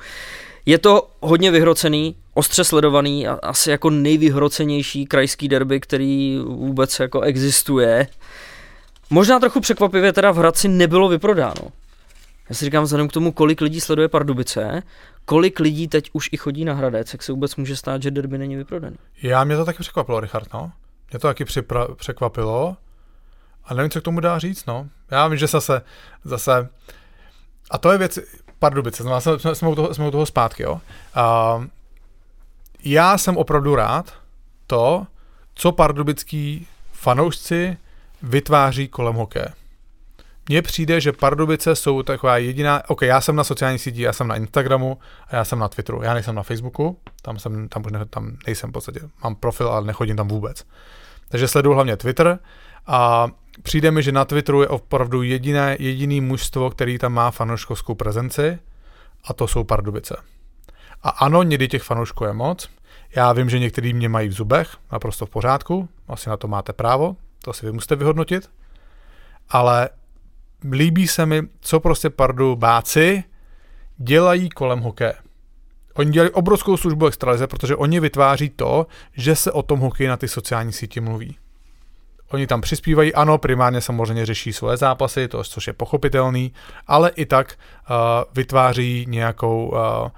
Je to hodně vyhrocený, ostře sledovaný a asi jako nejvyhrocenější krajský derby, který vůbec jako existuje. Možná trochu překvapivě teda v Hradci nebylo vyprodáno. Já si říkám, vzhledem k tomu, kolik lidí sleduje Pardubice, kolik lidí teď už i chodí na Hradec, jak se vůbec může stát, že derby není vyprodaný. Já mě to taky překvapilo, Richard, no. Mě to taky připra- překvapilo. A nevím, co k tomu dá říct, no. Já vím, že zase, zase, a to je věc, Pardubice, znamená, jsme, jsme, u toho, jsme u toho zpátky, jo. Uh, já jsem opravdu rád to, co pardubický fanoušci vytváří kolem hokeje. Mně přijde, že Pardubice jsou taková jediná, ok, já jsem na sociálních sítích, já jsem na Instagramu a já jsem na Twitteru, já nejsem na Facebooku, tam, jsem, tam už ne, tam nejsem v podstatě, mám profil, ale nechodím tam vůbec. Takže sleduju hlavně Twitter a přijde mi, že na Twitteru je opravdu jediné, jediný mužstvo, který tam má fanouškovskou prezenci a to jsou Pardubice. A ano, někdy těch fanoušků je moc. Já vím, že některý mě mají v zubech, naprosto v pořádku, asi na to máte právo, to si vy musíte vyhodnotit, ale líbí se mi, co prostě Pardubáci dělají kolem hokeje. Oni dělají obrovskou službu extralize, protože oni vytváří to, že se o tom hokeji na ty sociální síti mluví. Oni tam přispívají, ano, primárně samozřejmě řeší svoje zápasy, to, což je pochopitelný, ale i tak uh, vytváří nějakou, uh,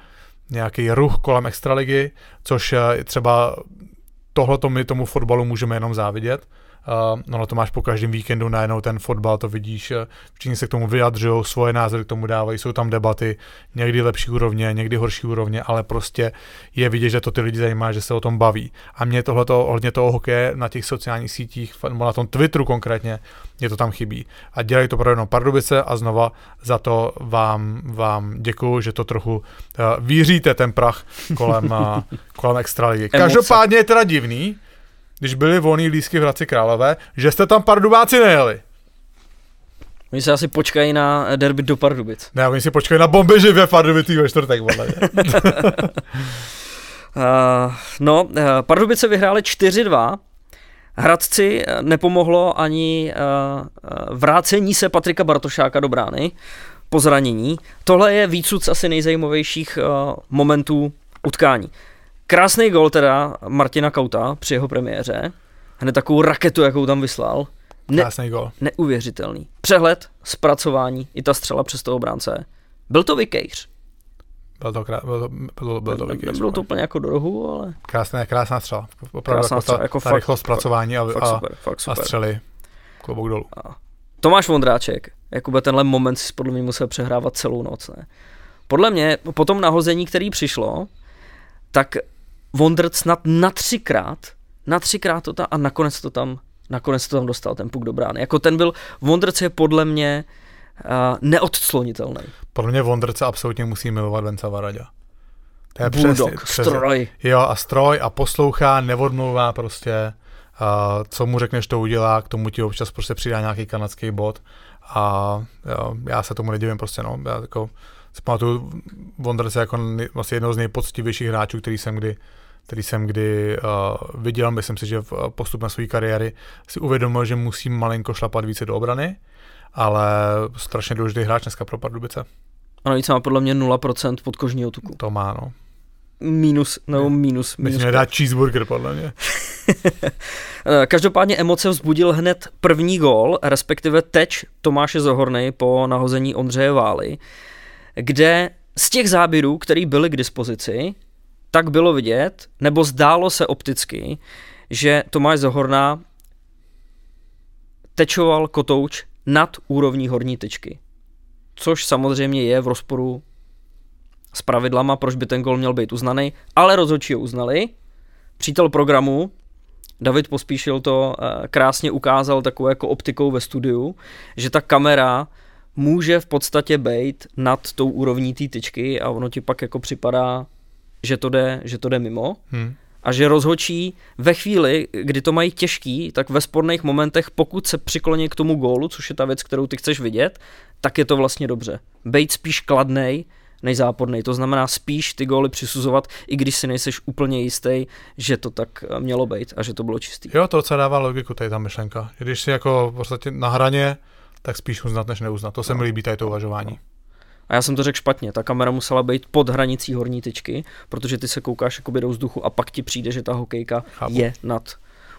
nějaký ruch kolem extraligy, což uh, třeba tohleto my tomu fotbalu můžeme jenom závidět. Uh, no to máš po každém víkendu najednou ten fotbal, to vidíš, všichni se k tomu vyjadřují, svoje názory k tomu dávají, jsou tam debaty, někdy lepší úrovně, někdy horší úrovně, ale prostě je vidět, že to ty lidi zajímá, že se o tom baví. A mě tohleto, hodně toho hokeje na těch sociálních sítích, na tom Twitteru konkrétně, mě to tam chybí. A dělají to pro jenom Pardubice a znova za to vám, vám děkuju, že to trochu uh, víříte ten prach kolem, uh, kolem extraligy. *laughs* Každopádně je teda divný, když byly volný lísky v Hradci Králové, že jste tam Pardubáci nejeli. Oni se asi počkají na derby do Pardubic. Ne, oni si počkají na bomby živě Pardubicích ve čtvrtek, podle mě. uh, no, uh, Pardubice vyhráli 4-2. Hradci nepomohlo ani uh, vrácení se Patrika Bartošáka do brány po zranění. Tohle je výcud asi nejzajímavějších momentů utkání. Krásný gol teda Martina Kauta při jeho premiéře. Hned takovou raketu, jakou tam vyslal. Ne- Krásný gol. Neuvěřitelný. Přehled, zpracování, i ta střela přes toho obránce. Byl to vykejř. Byl to, krá- byl to, byl, byl to vykejř. Nebylo to úplně jako do rohu, ale... Krásná, krásná střela. Opravdu krásná jako střela, ta, jako ta fakt, rychlost zpracování a, fakt a, super, fakt super. a střely. Klobouk dolů. A Tomáš Vondráček, Jakube, tenhle moment si podle mě musel přehrávat celou noc, ne? Podle mě, po tom nahození, který přišlo, tak Wondert snad na třikrát, na třikrát to tam a nakonec to tam, nakonec to tam dostal ten puk do brány. Jako ten byl, Wondert je podle mě uh, neodclonitelný. Podle mě Wondrce absolutně musí milovat Venca Varadě. To je Bulldog, přesně, stroj. Jo, a stroj a poslouchá, neodmluvá prostě, uh, co mu řekneš, to udělá, k tomu ti občas prostě přidá nějaký kanadský bod a jo, já se tomu nedivím prostě, no, já jako si pamatuju Wondrce jako nej, vlastně jednou z nejpoctivějších hráčů, který jsem kdy který jsem kdy uh, viděl, myslím si, že v postupem své kariéry si uvědomil, že musí malinko šlapat více do obrany, ale strašně důležitý hráč dneska pro Pardubice. A navíc má podle mě 0% podkožního tuku. To má, no. Minus, nebo minus. minus Myslím, dát cheeseburger, podle mě. *laughs* Každopádně emoce vzbudil hned první gól, respektive teč Tomáše Zohornej po nahození Ondřeje Vály, kde z těch záběrů, které byly k dispozici, tak bylo vidět, nebo zdálo se opticky, že Tomáš Zohorna tečoval kotouč nad úrovní horní tyčky. Což samozřejmě je v rozporu s pravidlama, proč by ten gol měl být uznaný, ale rozhodčí ho uznali. Přítel programu, David Pospíšil to krásně ukázal takovou jako optikou ve studiu, že ta kamera může v podstatě být nad tou úrovní té tyčky a ono ti pak jako připadá, že to jde, že to jde mimo. Hmm. A že rozhočí ve chvíli, kdy to mají těžký, tak ve sporných momentech, pokud se přikloní k tomu gólu, což je ta věc, kterou ty chceš vidět, tak je to vlastně dobře. Bejt spíš kladnej, než záporný. To znamená spíš ty góly přisuzovat, i když si nejseš úplně jistý, že to tak eh, mělo být a že to bylo čistý. Jo, to docela dává logiku, tady ta myšlenka. Když si jako v podstatě na hraně, tak spíš uznat, než neuznat. To se mi líbí tady to uvažování. A já jsem to řekl špatně, ta kamera musela být pod hranicí horní tyčky, protože ty se koukáš jakoby do vzduchu a pak ti přijde, že ta hokejka Chápu. je nad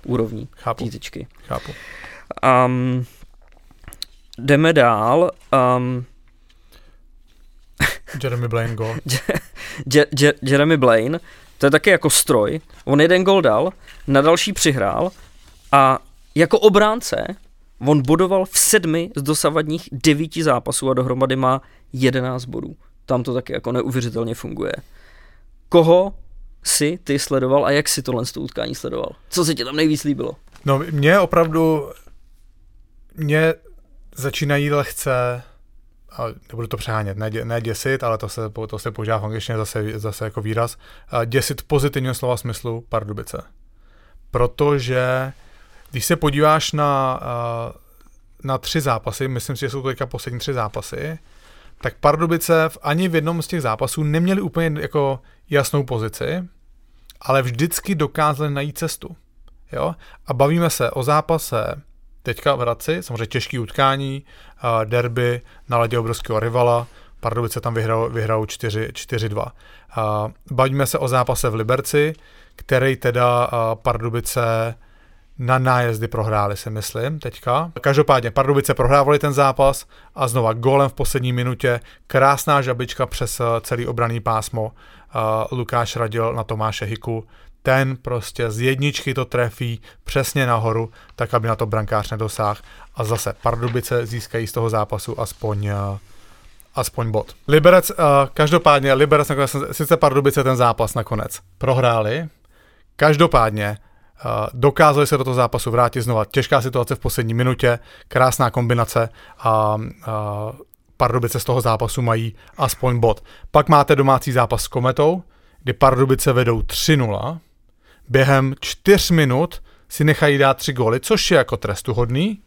úrovní Chápu, té tyčky. chápu. Um, jdeme dál. Um, Jeremy Blaine go. *laughs* Je, Je, Jeremy Blaine, to je taky jako stroj. On jeden gol dal, na další přihrál a jako obránce on bodoval v sedmi z dosavadních devíti zápasů a dohromady má 11 bodů. Tam to taky jako neuvěřitelně funguje. Koho si ty sledoval a jak si tohle z toho utkání sledoval? Co se ti tam nejvíc líbilo? No, mě opravdu, mě začínají lehce, a nebudu to přehánět, ne, ne děsit, ale to se, to se používá v angličtině zase, zase jako výraz, děsit v pozitivním slova smyslu Pardubice. Protože když se podíváš na, na tři zápasy, myslím si, že jsou to teďka poslední tři zápasy, tak Pardubice v, ani v jednom z těch zápasů neměli úplně jako jasnou pozici, ale vždycky dokázali najít cestu. Jo? A bavíme se o zápase teďka v Hradci, samozřejmě těžký utkání, uh, derby na ledě obrovského rivala, Pardubice tam vyhrál, vyhrál 4, 4-2. Uh, bavíme se o zápase v Liberci, který teda uh, Pardubice na nájezdy prohráli, si myslím, teďka. Každopádně Pardubice prohrávali ten zápas a znova golem v poslední minutě, krásná žabička přes uh, celý obraný pásmo. Uh, Lukáš radil na Tomáše Hiku, ten prostě z jedničky to trefí přesně nahoru, tak aby na to brankář nedosáhl. A zase Pardubice získají z toho zápasu aspoň, uh, aspoň bod. Liberec, uh, každopádně Liberec nakonec, sice Pardubice ten zápas nakonec prohráli, každopádně dokázali se do toho zápasu vrátit znova. Těžká situace v poslední minutě, krásná kombinace a uh, Pardubice z toho zápasu mají aspoň bod. Pak máte domácí zápas s Kometou, kdy Pardubice vedou 3-0. Během 4 minut si nechají dát 3 góly, což je jako trestuhodný,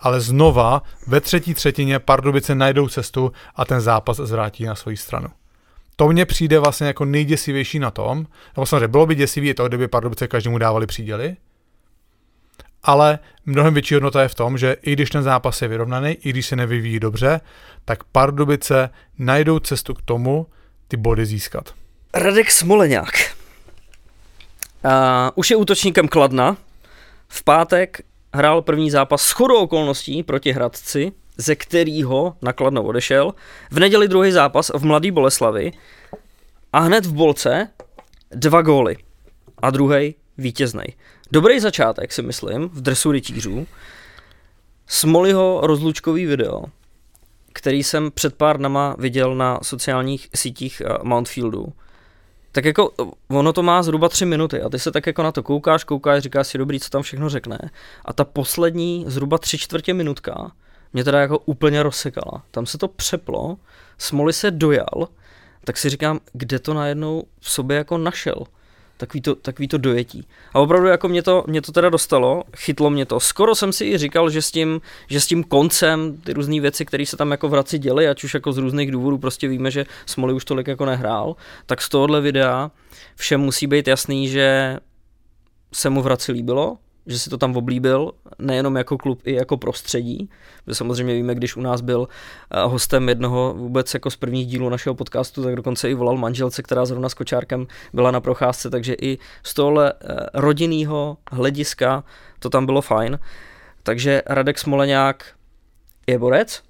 ale znova ve třetí třetině Pardubice najdou cestu a ten zápas zvrátí na svoji stranu. To mně přijde vlastně jako nejděsivější na tom, nebo samozřejmě bylo by děsivý to, kdyby Pardubice každému dávali příděly, ale mnohem větší hodnota je v tom, že i když ten zápas je vyrovnaný, i když se nevyvíjí dobře, tak Pardubice najdou cestu k tomu ty body získat. Radek Smoleňák. Uh, už je útočníkem Kladna. V pátek hrál první zápas s chodou okolností proti Hradci, ze kterého na Kladno odešel. V neděli druhý zápas v Mladý Boleslavi a hned v Bolce dva góly a druhý vítěznej. Dobrý začátek si myslím v dresu rytířů. Smoliho rozlučkový video, který jsem před pár dnama viděl na sociálních sítích eh, Mountfieldu, tak jako ono to má zhruba tři minuty a ty se tak jako na to koukáš, koukáš, říkáš si dobrý, co tam všechno řekne. A ta poslední zhruba tři čtvrtě minutka mě teda jako úplně rozsekala. Tam se to přeplo, Smoli se dojal, tak si říkám, kde to najednou v sobě jako našel. Takový to, takový to dojetí. A opravdu jako mě to, mě to teda dostalo, chytlo mě to. Skoro jsem si i říkal, že s tím, že s tím koncem, ty různé věci, které se tam jako v Hradci děly, ať už jako z různých důvodů prostě víme, že Smoli už tolik jako nehrál, tak z tohohle videa všem musí být jasný, že se mu v Hradci líbilo, že si to tam oblíbil, nejenom jako klub, i jako prostředí. Protože samozřejmě víme, když u nás byl eh, hostem jednoho vůbec jako z prvních dílů našeho podcastu, tak dokonce i volal manželce, která zrovna s kočárkem byla na procházce, takže i z tohle eh, rodinného hlediska to tam bylo fajn. Takže Radek Smoleňák je borec.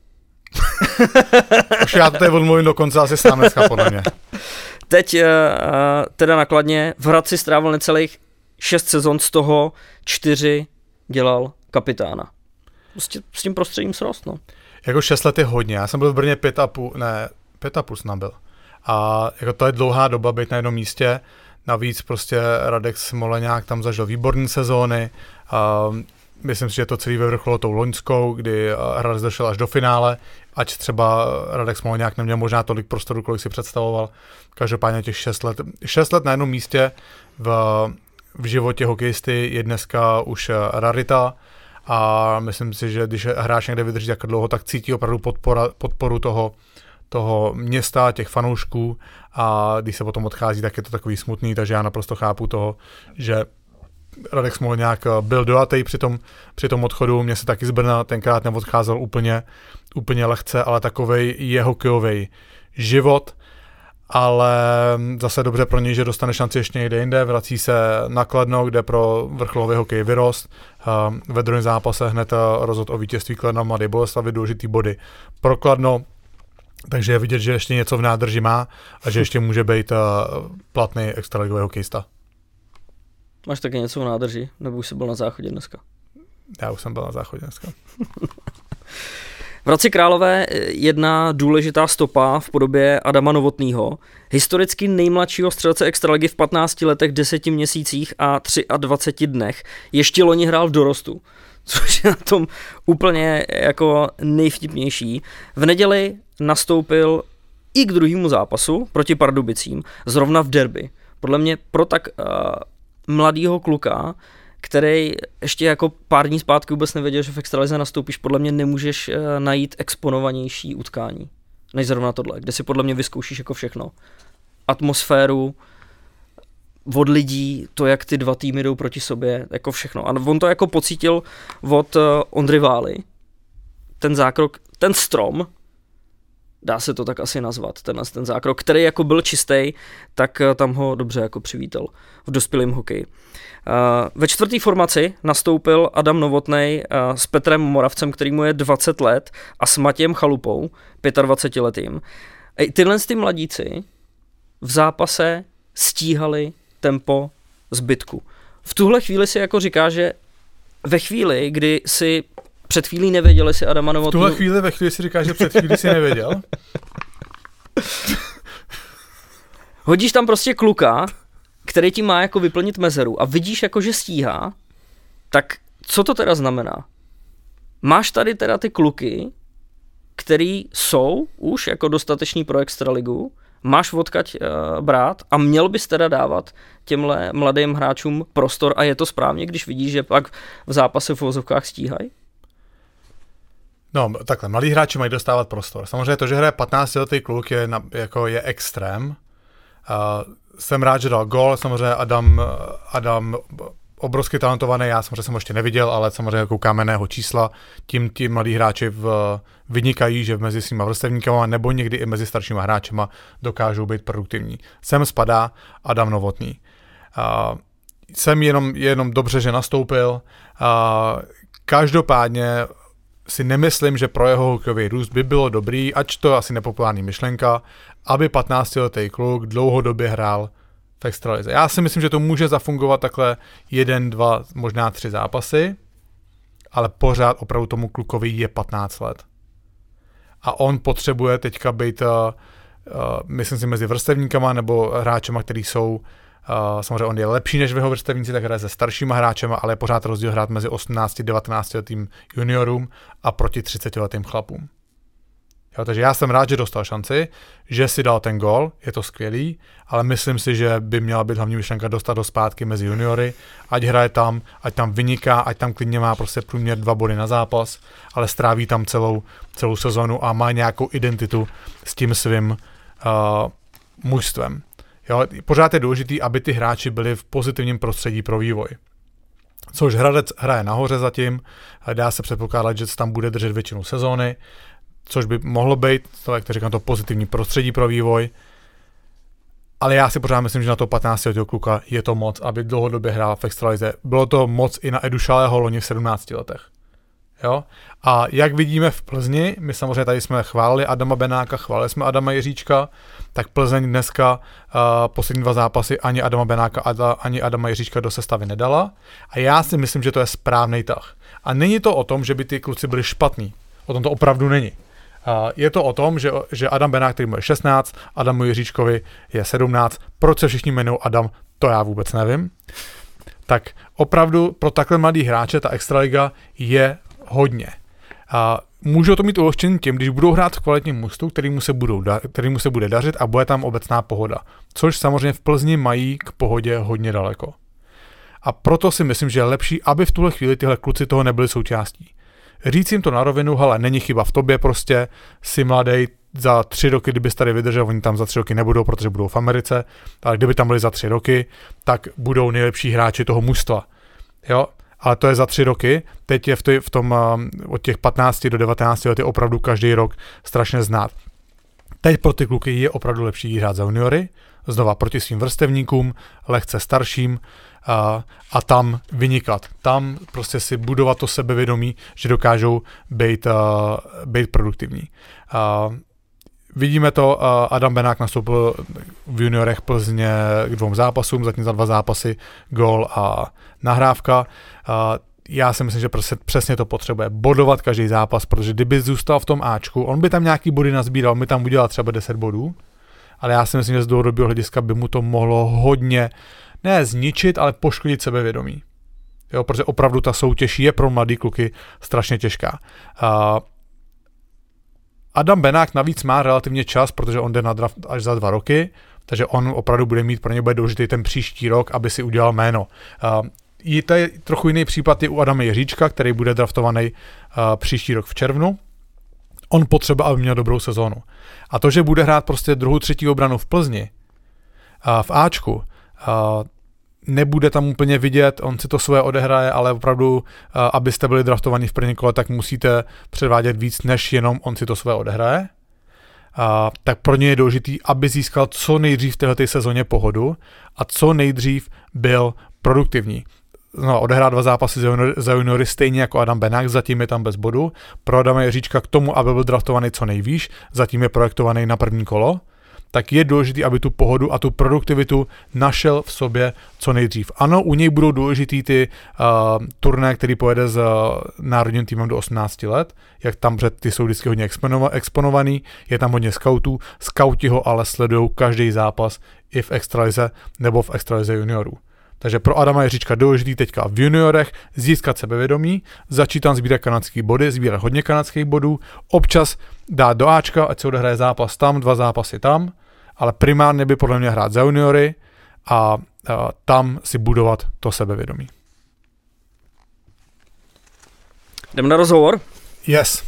Už já to tady odmluvím do konce asi sám dneska, podle mě. *laughs* Teď eh, teda nakladně v Hradci strávil necelých šest sezon, z toho čtyři dělal kapitána. Prostě s tím prostředím srost, no. Jako 6 let je hodně. Já jsem byl v Brně pět a půl, ne, pět a půl jsem byl. A jako to je dlouhá doba být na jednom místě. Navíc prostě Radek Smoleňák tam zažil výborné sezóny. A myslím si, že to celý vyvrcholo tou loňskou, kdy Hradec došel až do finále, ať třeba Radek Smolňák neměl možná tolik prostoru, kolik si představoval. Každopádně těch 6 let, 6 let na jednom místě v, v životě hokejisty je dneska už rarita a myslím si, že když hráč někde vydrží tak dlouho, tak cítí opravdu podpora, podporu toho, toho města, těch fanoušků a když se potom odchází, tak je to takový smutný, takže já naprosto chápu toho, že Radek Smolňák byl dojatý při tom, při tom odchodu, mě se taky z Brna tenkrát neodcházel úplně, úplně lehce, ale takovej je hokejový život, ale zase dobře pro něj, že dostane šanci ještě někde jinde, vrací se na Kladno, kde pro vrcholový hokej vyrost. Ve druhém zápase hned rozhod o vítězství Kladna Mladý Boleslavy důležitý body pro Kladno, takže je vidět, že ještě něco v nádrži má a že ještě může být platný extraligový hokejista. Máš taky něco v nádrži? Nebo už jsi byl na záchodě dneska? Já už jsem byl na záchodě dneska. *laughs* V Hradci Králové eh, jedna důležitá stopa v podobě Adama Novotného, historicky nejmladšího střelce extraligy v 15 letech, 10 měsících a 23 dnech. Ještě loni hrál v dorostu, *laughs* což je na tom úplně jako nejvtipnější. V neděli nastoupil i k druhému zápasu proti Pardubicím, zrovna v derby. Podle mě pro tak uh, mladýho kluka který ještě jako pár dní zpátky vůbec nevěděl, že v extralize nastoupíš, podle mě nemůžeš uh, najít exponovanější utkání, než zrovna tohle, kde si podle mě vyzkoušíš jako všechno. Atmosféru, od lidí, to, jak ty dva týmy jdou proti sobě, jako všechno. A on to jako pocítil od uh, Ondry Vály, ten zákrok, ten strom, dá se to tak asi nazvat, ten, ten zákrok, který jako byl čistý, tak uh, tam ho dobře jako přivítal v dospělém hokeji. Uh, ve čtvrté formaci nastoupil Adam Novotnej uh, s Petrem Moravcem, který mu je 20 let, a s Matějem Chalupou, 25 letým. Tyhle ty mladíci v zápase stíhali tempo zbytku. V tuhle chvíli si jako říká, že ve chvíli, kdy si před chvílí nevěděl, jestli Adama Novotný... V tuhle chvíli, ve chvíli si říká, že před chvíli si nevěděl? *laughs* Hodíš tam prostě kluka, který ti má jako vyplnit mezeru a vidíš jako, že stíhá, tak co to teda znamená? Máš tady teda ty kluky, který jsou už jako dostateční pro extraligu, máš odkaď uh, brát a měl bys teda dávat těmhle mladým hráčům prostor a je to správně, když vidíš, že pak v zápase v vozovkách stíhají? No, takhle, mladí hráči mají dostávat prostor. Samozřejmě to, že hraje 15 letý kluk je, na, jako je extrém. Uh, jsem rád, že dal gol, samozřejmě Adam, Adam obrovsky talentovaný, já samozřejmě jsem ho ještě neviděl, ale samozřejmě koukáme na jeho čísla, tím ti mladí hráči v, vynikají, že mezi svýma vrstevníkama nebo někdy i mezi staršíma hráčema dokážou být produktivní. Sem spadá Adam Novotný. Uh, jsem jenom, jenom dobře, že nastoupil. Uh, každopádně si nemyslím, že pro jeho hokejový růst by bylo dobrý, ač to je asi nepopulární myšlenka, aby 15-letý kluk dlouhodobě hrál v extralize. Já si myslím, že to může zafungovat takhle jeden, dva, možná tři zápasy, ale pořád opravdu tomu klukovi je 15 let. A on potřebuje teďka být, uh, myslím si, mezi vrstevníkama nebo hráčema, kteří jsou Uh, samozřejmě on je lepší než v jeho vrstevníci, tak hraje se staršíma hráčema, ale je pořád rozdíl hrát mezi 18 19 letým juniorům a proti 30 letým chlapům. Jo, takže já jsem rád, že dostal šanci, že si dal ten gol, je to skvělý, ale myslím si, že by měla být hlavní myšlenka dostat do zpátky mezi juniory, ať hraje tam, ať tam vyniká, ať tam klidně má prostě průměr dva body na zápas, ale stráví tam celou, celou sezonu a má nějakou identitu s tím svým uh, mužstvem. Jo, pořád je důležité, aby ty hráči byli v pozitivním prostředí pro vývoj. Což Hradec hraje nahoře zatím, dá se předpokládat, že se tam bude držet většinu sezóny, což by mohlo být, to, jak to říkám, to pozitivní prostředí pro vývoj. Ale já si pořád myslím, že na to 15 letého kluka je to moc, aby dlouhodobě hrál v extralize. Bylo to moc i na Edu Šalého loni v 17 letech. Jo? A jak vidíme v Plzni, my samozřejmě tady jsme chválili Adama Benáka, chválili jsme Adama Jiříčka, tak Plzeň dneska uh, poslední dva zápasy ani Adama Benáka, ani Adama Jiříčka do sestavy nedala. A já si myslím, že to je správný tah. A není to o tom, že by ty kluci byli špatní. O tom to opravdu není. Uh, je to o tom, že, že Adam Benák, který mu je 16, Adamu Jiříčkovi je 17. Proč se všichni jmenují Adam, to já vůbec nevím. Tak opravdu pro takhle mladý hráče ta Extraliga je hodně. A můžou to mít ulehčený tím, když budou hrát v kvalitním mustu, kterýmu se, budou da- kterýmu se bude dařit a bude tam obecná pohoda. Což samozřejmě v Plzni mají k pohodě hodně daleko. A proto si myslím, že je lepší, aby v tuhle chvíli tyhle kluci toho nebyli součástí. Říct jim to na rovinu, hele, není chyba v tobě, prostě si mladý, za tři roky, kdyby tady vydržel, oni tam za tři roky nebudou, protože budou v Americe, ale kdyby tam byli za tři roky, tak budou nejlepší hráči toho mužstva. Jo, ale to je za tři roky. Teď je v, tý, v tom od těch 15 do 19 let je opravdu každý rok strašně znát. Teď pro ty kluky je opravdu lepší hrát za juniory, znova proti svým vrstevníkům, lehce starším a, a tam vynikat. Tam prostě si budovat to sebevědomí, že dokážou být, uh, být produktivní. Uh, Vidíme to, Adam Benák nastoupil v juniorech Plzně k dvou zápasům, zatím za dva zápasy, gol a nahrávka. Já si myslím, že přesně to potřebuje, bodovat každý zápas, protože kdyby zůstal v tom Ačku, on by tam nějaký body nazbíral, on by tam udělal třeba 10 bodů, ale já si myslím, že z dlouhodobého hlediska by mu to mohlo hodně, ne zničit, ale poškodit sebevědomí. Jo, protože opravdu ta soutěž je pro mladý kluky strašně těžká. Uh, Adam Benák navíc má relativně čas, protože on jde na draft až za dva roky, takže on opravdu bude mít pro ně bude důležitý ten příští rok, aby si udělal jméno. Uh, je to je trochu jiný případ i u Adama Jiříčka, který bude draftovaný uh, příští rok v červnu. On potřeba, aby měl dobrou sezónu. A to, že bude hrát prostě druhou, třetí obranu v Plzni, uh, v Ačku, uh, nebude tam úplně vidět, on si to svoje odehraje, ale opravdu, eh, abyste byli draftovaní v první kole, tak musíte předvádět víc, než jenom on si to svoje odehraje. A, tak pro ně je důležitý, aby získal co nejdřív v této sezóně pohodu a co nejdřív byl produktivní. No, odehrát dva zápasy za juniory, za juniory stejně jako Adam Benák, zatím je tam bez bodu. Pro Adama Jiříčka k tomu, aby byl draftovaný co nejvýš, zatím je projektovaný na první kolo tak je důležité, aby tu pohodu a tu produktivitu našel v sobě co nejdřív. Ano, u něj budou důležitý ty uh, turné, který pojede s uh, národním týmem do 18 let, jak tam před ty jsou vždycky hodně exponovaný, je tam hodně scoutů, scouti ho ale sledují každý zápas i v extralize nebo v extralize juniorů. Takže pro Adama Jiříčka důležitý teďka v juniorech získat sebevědomí, začít tam sbírat kanadské body, sbírat hodně kanadských bodů, občas dát do Ačka, ať se odehraje zápas tam, dva zápasy tam, ale primárně by podle mě hrát za juniory a, a tam si budovat to sebevědomí. Jdem na rozhovor? Yes.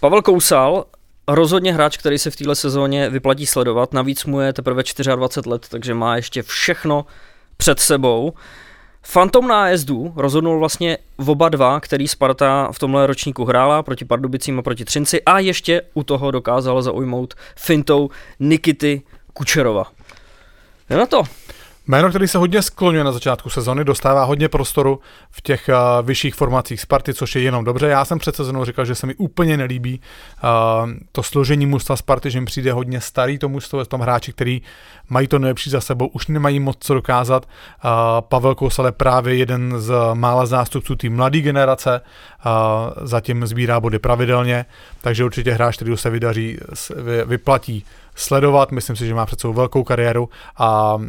Pavel Kousal, rozhodně hráč, který se v téhle sezóně vyplatí sledovat, navíc mu je teprve 24 let, takže má ještě všechno před sebou. Fantom nájezdu rozhodnul vlastně oba dva, který Sparta v tomhle ročníku hrála proti Pardubicím a proti Třinci a ještě u toho dokázala zaujmout fintou Nikity Kučerova. Je na to. Jméno, který se hodně skloňuje na začátku sezony, dostává hodně prostoru v těch uh, vyšších formacích Sparty, což je jenom dobře. Já jsem před sezónou říkal, že se mi úplně nelíbí uh, to složení mužstva Sparty, že mi přijde hodně starý to mužstvo, v tom hráči, který mají to nejlepší za sebou, už nemají moc co dokázat. Uh, Pavel Kousal je právě jeden z mála zástupců té mladé generace, uh, zatím sbírá body pravidelně, takže určitě hráč, který se vydaří, vyplatí sledovat. Myslím si, že má před sebou velkou kariéru a uh,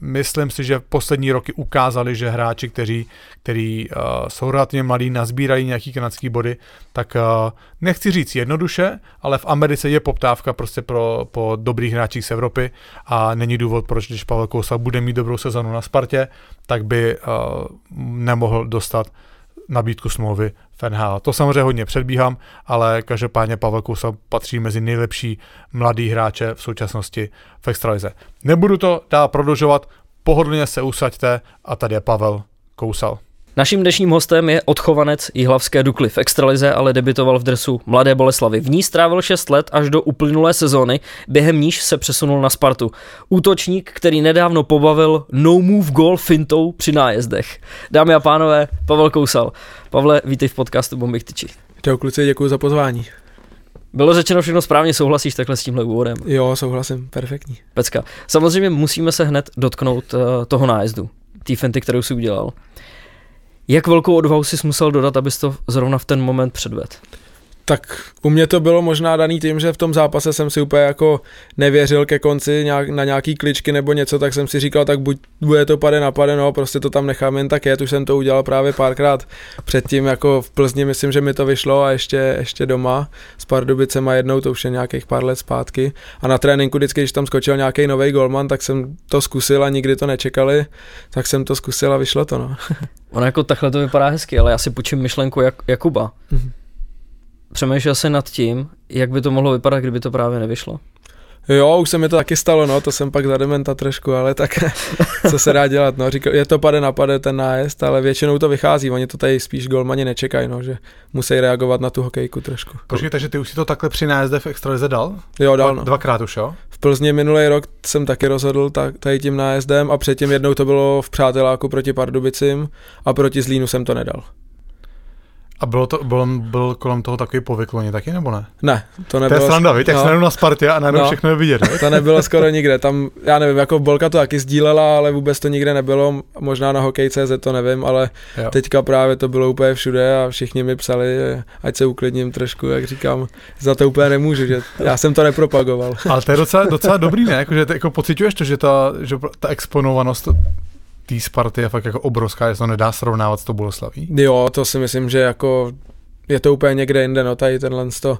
myslím si, že poslední roky ukázali, že hráči, kteří, kteří uh, jsou relativně mladí, nazbírají nějaký kanadský body, tak uh, nechci říct jednoduše, ale v Americe je poptávka prostě pro, po dobrých hráčích z Evropy a není důvod, proč když Pavel Kousa bude mít dobrou sezonu na Spartě, tak by uh, nemohl dostat nabídku smlouvy Fenhala. To samozřejmě hodně předbíhám, ale každopádně Pavel Kousa patří mezi nejlepší mladý hráče v současnosti v extralize. Nebudu to dál prodlužovat, pohodlně se usaďte a tady je Pavel Kousal. Naším dnešním hostem je odchovanec Jihlavské Dukly v extralize, ale debitoval v dresu Mladé Boleslavy. V ní strávil 6 let až do uplynulé sezóny, během níž se přesunul na Spartu. Útočník, který nedávno pobavil no move goal fintou při nájezdech. Dámy a pánové, Pavel Kousal. Pavle, vítej v podcastu Bomby Tyči. Čau kluci, děkuji za pozvání. Bylo řečeno všechno správně, souhlasíš takhle s tímhle úvodem? Jo, souhlasím, perfektní. Pecka. Samozřejmě musíme se hned dotknout uh, toho nájezdu, té finty, kterou si udělal. Jak velkou odvahu jsi musel dodat, abys to zrovna v ten moment předvedl? Tak u mě to bylo možná daný tím, že v tom zápase jsem si úplně jako nevěřil ke konci nějak, na nějaký kličky nebo něco, tak jsem si říkal, tak buď bude to pade na pade, no, prostě to tam nechám jen tak jet, už jsem to udělal právě párkrát předtím, jako v Plzni myslím, že mi to vyšlo a ještě, ještě doma s Pardubicema jednou, to už je nějakých pár let zpátky a na tréninku vždycky, když tam skočil nějaký nový golman, tak jsem to zkusil a nikdy to nečekali, tak jsem to zkusil a vyšlo to, no. *laughs* Ono jako takhle to vypadá hezky, ale já si počím myšlenku Jak- Jakuba. Mhm. Přemýšlel se nad tím, jak by to mohlo vypadat, kdyby to právě nevyšlo. Jo, už se mi to taky stalo, no, to jsem pak zadementa trošku, ale tak *laughs* co se dá dělat, no, říkal, je to pade na pade ten nájezd, ale většinou to vychází, oni to tady spíš golmani nečekají, no, že musí reagovat na tu hokejku trošku. Počkej, takže ty už si to takhle při nájezde v extralize dal? Jo, dal, no. dvakrát už, jo? V Plzni minulý rok jsem taky rozhodl tak, tady tím nájezdem a předtím jednou to bylo v Přáteláku proti Pardubicím a proti Zlínu jsem to nedal. A bylo to, byl, byl kolem toho takový povykloně taky, nebo ne? Ne, to To je nebylo. sranda? Jak no. no. na Spartě a najednou No. všechno je vidět, viď? To nebylo *laughs* skoro nikde, tam, já nevím, jako Bolka to taky sdílela, ale vůbec to nikde nebylo, možná na hokej.cz to nevím, ale Jo. teďka právě to bylo úplně všude a všichni mi psali, ať se uklidním trošku, jak říkám, za to úplně nemůžu, že já jsem to nepropagoval. Ale to je docela, docela dobrý, ne? Jako, že ty, jako pocituješ to, že ta, že ta exponovanost té Sparty je fakt jako obrovská, že se to nedá srovnávat s tou Boleslaví. Jo, to si myslím, že jako je to úplně někde jinde, no tady tenhle to,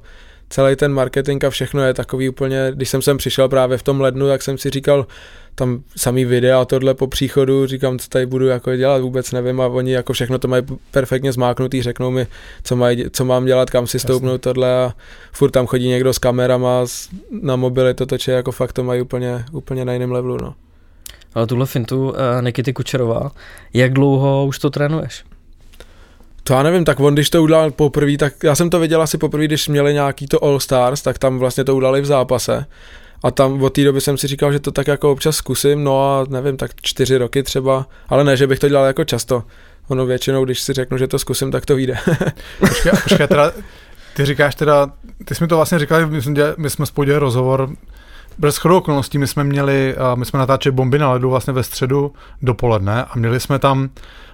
celý ten marketing a všechno je takový úplně, když jsem sem přišel právě v tom lednu, tak jsem si říkal, tam samý videa a tohle po příchodu, říkám, co tady budu jako dělat, vůbec nevím a oni jako všechno to mají perfektně zmáknutý, řeknou mi, co, mají, co mám dělat, kam si stoupnout tohle a furt tam chodí někdo s kamerama, na mobily to točí, jako fakt to mají úplně, úplně na jiném levelu, no. Ale tuhle fintu uh, Nikity Kučerová, jak dlouho už to trénuješ? To já nevím, tak on když to udělal poprvé, tak já jsem to viděl asi poprvé, když měli nějaký to All Stars, tak tam vlastně to udělali v zápase. A tam od té doby jsem si říkal, že to tak jako občas zkusím, no a nevím, tak čtyři roky třeba, ale ne, že bych to dělal jako často. Ono většinou, když si řeknu, že to zkusím, tak to vyjde. *laughs* Počkej, počkej teda, ty říkáš teda, ty jsi mi to vlastně říkal, my jsme, dělali, my jsme spolu dělali rozhovor, bez shodou okolností my jsme měli, my jsme natáčeli bomby na ledu vlastně ve středu dopoledne a měli jsme tam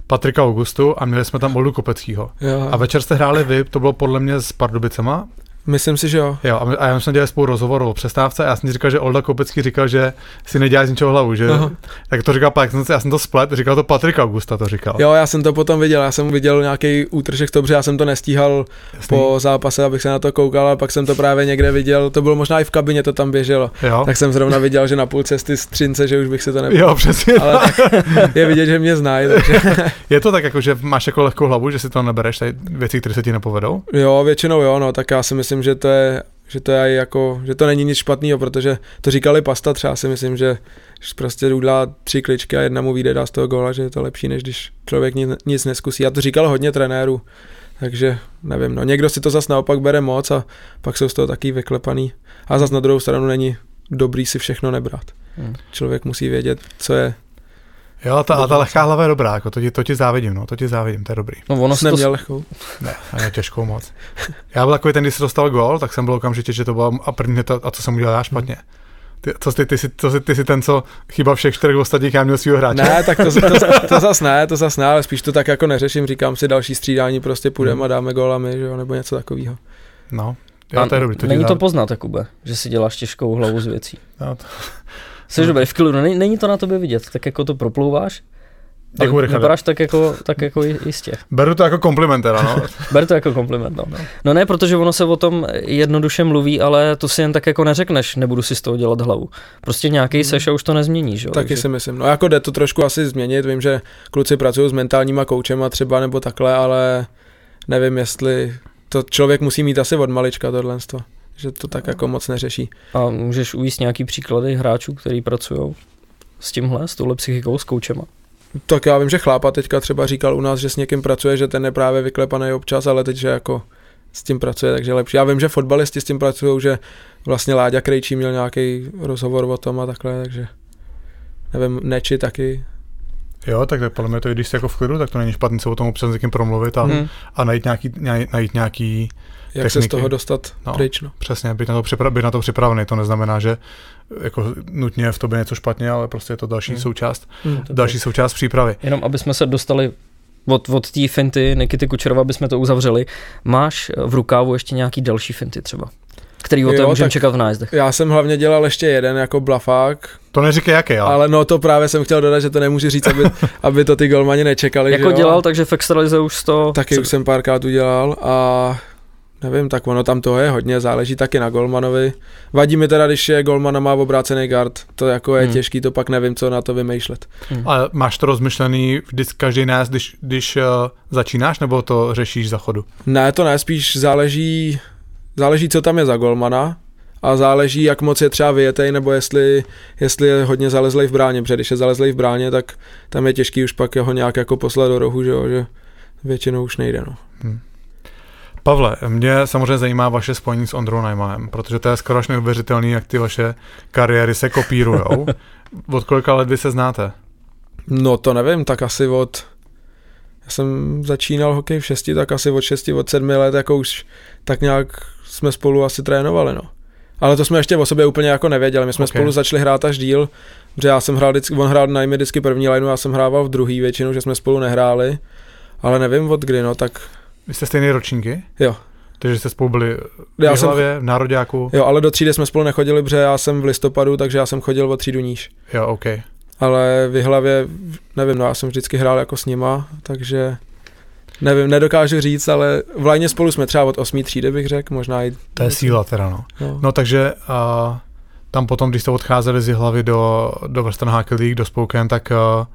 Patrika Augustu a měli jsme tam Oldu Kopeckýho. jo, A večer jste hráli vy, to bylo podle mě s Pardubicema. Myslím si, že jo. Jo, a, já jsme dělali spolu rozhovor o přestávce a já jsem říkal, že Olda Kopecký říkal, že si nedělá z ničeho hlavu, že? Aha. Tak to říkal pak, já jsem to splet, říkal to Patrik Augusta, to říkal. Jo, já jsem to potom viděl, já jsem viděl nějaký útržek, dobře, já jsem to nestíhal Jasný. po zápase, abych se na to koukal, a pak jsem to právě někde viděl, to bylo možná i v kabině, to tam běželo. Jo, Tak jsem zrovna viděl, že na půl cesty z Třince, že už bych si to nebyl. jo přesně. Ale tak je vidět, že mě znají, takže *laughs* Je to tak, jako, že máš jako lehkou hlavu, že si to nebereš, tady věci, které se ti nepovedou? jo, většinou jo, no, tak já si myslím, že to je, že to je jako, že to není nic špatného, protože to říkali Pasta třeba si myslím, že prostě udělá tři kličky a jedna mu vyjde, dá z toho góla, že je to lepší, než když člověk nic, nic neskusí. Já to říkal hodně trenérů, takže nevím, no někdo si to zas naopak bere moc a pak jsou z toho taky vyklepaný. A zas na druhou stranu není dobrý si všechno nebrat. Hmm. Člověk musí vědět, co je. Jo, ta, a ta lehká hlava je dobrá, jako to ti, to ti závidím, no, to ti závidím, to je dobrý. No ono Jsi se to, neměl lehkou. Ne, ne, těžkou moc. Já byl takový ten, když se dostal gól, tak jsem byl okamžitě, že to bylo a první to, a co jsem udělal já špatně. Ty, co ty, ty, jsi, to, jsi, ty jsi ten, co chyba všech čtyřech ostatních, já měl svého hráče. Ne, tak to, to, to, *laughs* to zas ne, to zas ne, ale spíš to tak jako neřeším, říkám si další střídání, prostě půjdeme a dáme góla my, že jo, nebo něco takového. No, jo, to je dobrý. To není to poznat, Jakube, že si děláš těžkou hlavu z věcí. no, to, Jsi dobrý v klidu, není, není to na tobě vidět, tak jako to proplouváš. Děkuji. Vypadáš tak jako, tak jako ji- jistě. beru to jako kompliment, teda, no. *laughs* Ber to jako kompliment, no. No ne, protože ono se o tom jednoduše mluví, ale to si jen tak jako neřekneš, nebudu si z toho dělat hlavu. Prostě nějaký seš a už to nezměníš, jo. Taky si myslím. No jako jde to trošku asi změnit, vím, že kluci pracují s mentálníma koučema třeba nebo takhle, ale nevím, jestli to člověk musí mít asi od malička tohle, že to tak jako moc neřeší. A můžeš uvíct nějaký příklady hráčů, který pracují s tímhle, s touhle psychikou, s koučema. Tak já vím, že chlápa teďka třeba říkal u nás, že s někým pracuje, že ten je právě vyklepaný občas, ale teď, že jako s tím pracuje, takže lepší. Já vím, že fotbalisti s tím pracují, že vlastně Láďa Krejčí měl nějaký rozhovor o tom a takhle, takže nevím, Neči taky. Jo, tak, tak podle mě to, když jsi jako v klidu, tak to není špatný se o tom občas s někým promluvit a, hmm. A najít, nějaký, najít nějaký, Jak se z Techniky. toho dostat No. pryč, no. přesně, být na, to připra- být na to připravený. To neznamená, že jako nutně je v tobě něco špatně, ale prostě je to další Hmm. součást, Hmm. další součást přípravy. Jenom aby jsme se dostali od, od té finty Nikity Kučerova bychom to uzavřeli. Máš v rukávu ještě nějaký další finty třeba? Který o Jo, můžeme čekat v nájezdech. Já jsem hlavně dělal ještě jeden jako blafák, To neříkej jaký, ale. ale no to právě jsem chtěl dodat, že to nemůžu říct, aby, *laughs* aby to ty golmani nečekali. Jako že jo? dělal, takže v extralize už to... Taky už jsem párkrát udělal a nevím, tak ono tam toho je hodně, záleží taky na golmanovi. Vadí mi teda, když je golman a má obrácený guard, to jako je Hmm. těžký, to pak nevím, co na to vymýšlet. Ale máš to rozmyšlený vždycky každý nájezd, když, když uh, začínáš, nebo to řešíš za chodu? Ne, to ne, spíš záleží, záleží, co tam je za golmana a záleží, jak moc je třeba vyjetej, nebo jestli, jestli je hodně zalezlej v bráně, protože když je zalezlej v bráně, tak tam je těžký už pak ho nějak jako poslat do rohu, že, jo, že většinou už nejde. No. Pavle, mě samozřejmě zajímá vaše spojení s Ondrou Najmanem, protože to je skoro až neuvěřitelný, jak ty vaše kariéry se kopírujou. *laughs* Od kolika let vy se znáte? No to nevím, tak asi od... Já jsem začínal hokej v šesti, tak asi od šesti, od sedmi let, jako už tak nějak jsme spolu asi trénovali, no. Ale to jsme ještě o sobě úplně jako nevěděli, my jsme Ok. okay. spolu začali hrát až díl, protože já jsem hrál vždycky, on hrál na mě vždycky první lineu, já jsem hrával v druhý většinou, že jsme spolu nehráli, ale nevím od kdy, no, tak Vy jste stejné ročníky? Jo. Takže jste spolu byli já v jsem, hlavě, v Nároďáku? jo, ale do třídy jsme spolu nechodili, protože já jsem v listopadu, takže já jsem chodil o třídu níž. Jo, OK. ale v hlavě, nevím, no já jsem vždycky hrál jako s nima, takže nevím, nedokážu říct, ale v lajně spolu jsme třeba od 8. třídy bych řekl, možná i... To je síla teda, no. No. No takže uh, tam potom, když jste odcházeli z hlavy do, do Western Hockey League, do Spoken, tak uh,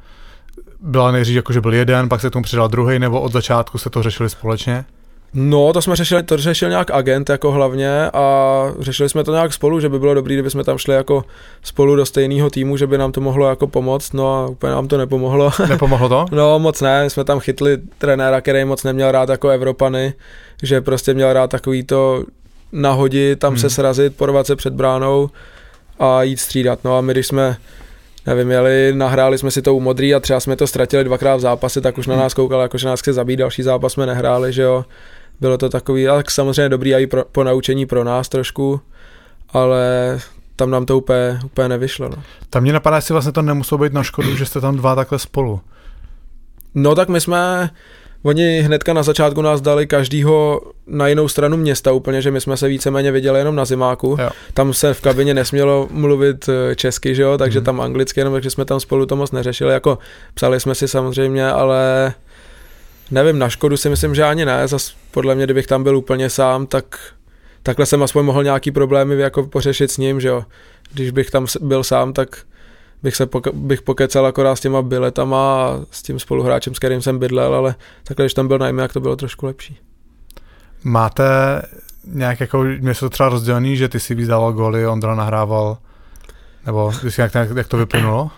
byla nejdřív jako, že byl jeden, pak se k tomu přidal druhý, nebo od začátku se to řešili společně? no, to jsme řešili, to řešil nějak agent jako hlavně a řešili jsme to nějak spolu, že by bylo dobré, kdyby jsme tam šli jako spolu do stejného týmu, že by nám to mohlo jako pomoct, no a úplně nám to nepomohlo. *laughs* Nepomohlo to? No moc ne, my jsme tam chytli trenéra, který moc neměl rád jako Evropany, že prostě měl rád takový to nahodit, tam hmm. se srazit, porvat se před bránou a jít střídat. No a my když jsme nevím, jeli, nahráli jsme si to u modrý a třeba jsme to ztratili dvakrát v zápase, tak už na Hmm. nás koukal, jako že nás chce zabít, další zápas jsme nehráli, že jo. Bylo to takový, ale samozřejmě dobrý i pro, po naučení pro nás trošku, ale tam nám to úplně, úplně nevyšlo. No. Tam mě napadá, jestli vlastně to nemuselo být na škodu, že jste tam dva takhle spolu. No tak my jsme, oni hnedka na začátku nás dali každýho na jinou stranu města úplně, že my jsme se víceméně viděli jenom na zimáku. Jo. Tam se v kabině nesmělo mluvit eh, česky, že jo, takže Mhm. tam anglicky, jenom takže jsme tam spolu to moc neřešili, jako psali jsme si samozřejmě, ale nevím, na škodu si myslím, že ani ne, zas podle mě, kdybych tam byl úplně sám, tak takhle jsem aspoň mohl nějaký problémy jako pořešit s ním, že jo. Když bych tam byl sám, tak bych se poke- bych pokecal akorát s těma biletama a s tím spoluhráčem, s kterým jsem bydlel, ale takhle, když tam byl najmě, jak to bylo trošku lepší. Máte nějak jako, mě se to třeba rozdělený, že ty si víc dával góly, Ondra nahrával, nebo jak, jak, jak to vyplynulo?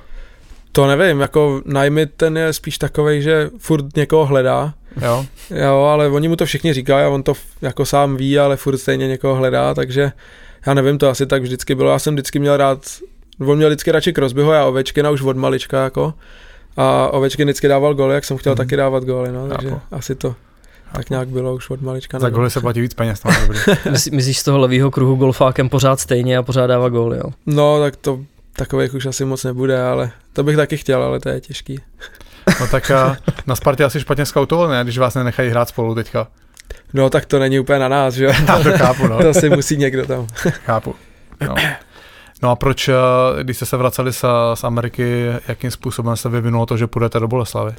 To nevím, jako najmy ten je spíš takovej, že furt někoho hledá, Jo? jo, ale oni mu to všichni říkají a on to jako sám ví, ale furt stejně někoho hledá, takže já nevím, to asi tak vždycky bylo, já jsem vždycky měl rád, on měl vždycky radši Crosbyho, já Ovečkina už od malička jako, a Ovečkin vždycky dával góly, jak jsem chtěl Mhm. taky dávat góly, no, takže Chápu. asi to tak nějak bylo už od malička. Za góly se platí víc peněz, to dobrý. *laughs* Myslí- Myslíš z toho levýho kruhu golfákem pořád stejně a pořád dává góly, jo? No, tak to takových už asi moc nebude, ale to bych taky chtěl, ale to je těžký. No tak a na Spartě asi špatně skautoval, ne, když vás nenechají hrát spolu teďka. No tak to není úplně na nás, že jo? *laughs* Já to chápu, no. to si musí někdo tam. Chápu. No. *clears throat* no a proč, eh, když jste se vraceli z, z Ameriky, jakým způsobem se vyvinulo to, že půjdete do Boleslavy?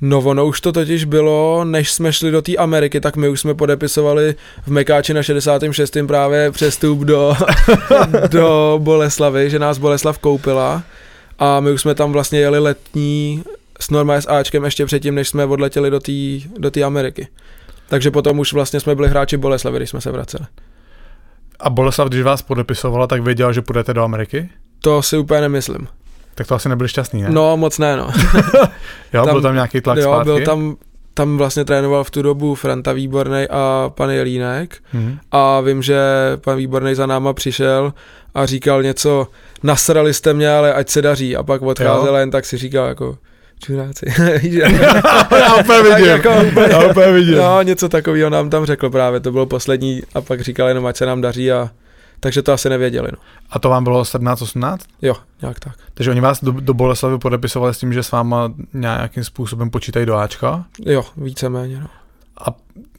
No ono už to totiž bylo, než jsme šli do té Ameriky, tak my už jsme podepisovali v Mekáči na 66. právě přestup do, *laughs* do Boleslavy, že nás Boleslav koupila a my už jsme tam vlastně jeli letní s Norma s Ačkem ještě předtím, než jsme odletěli do té do Ameriky. Takže potom už vlastně jsme byli hráči Boleslavy, když jsme se vraceli. A Boleslav, když vás podepisovala, tak věděl, že půjdete do Ameriky? To si úplně nemyslím. Tak to asi nebyli šťastný, ne? No moc ne, no. *laughs* jo, tam- byl tam nějaký tlak jo, zpátky? byl tam, tam vlastně trénoval v tu dobu Franta Výbornej a pan Jelínek Mhm. a vím, že pan Výbornej za náma přišel a říkal něco, nasrali jste mě, ale ať se daří a pak odcházel Jo. jen tak si říkal jako čuráci. *laughs* Já úplně vidím. jako Já úplně vidím. no, něco takového nám tam řekl právě, to bylo poslední a pak říkal jenom, ať se nám daří a takže to asi nevěděli. No. A to vám bylo 17-18? Jo, nějak tak. Takže oni vás do, do Boleslavy podepisovali s tím, že s váma nějakým způsobem počítají do Ačka? Jo, víceméně. No. A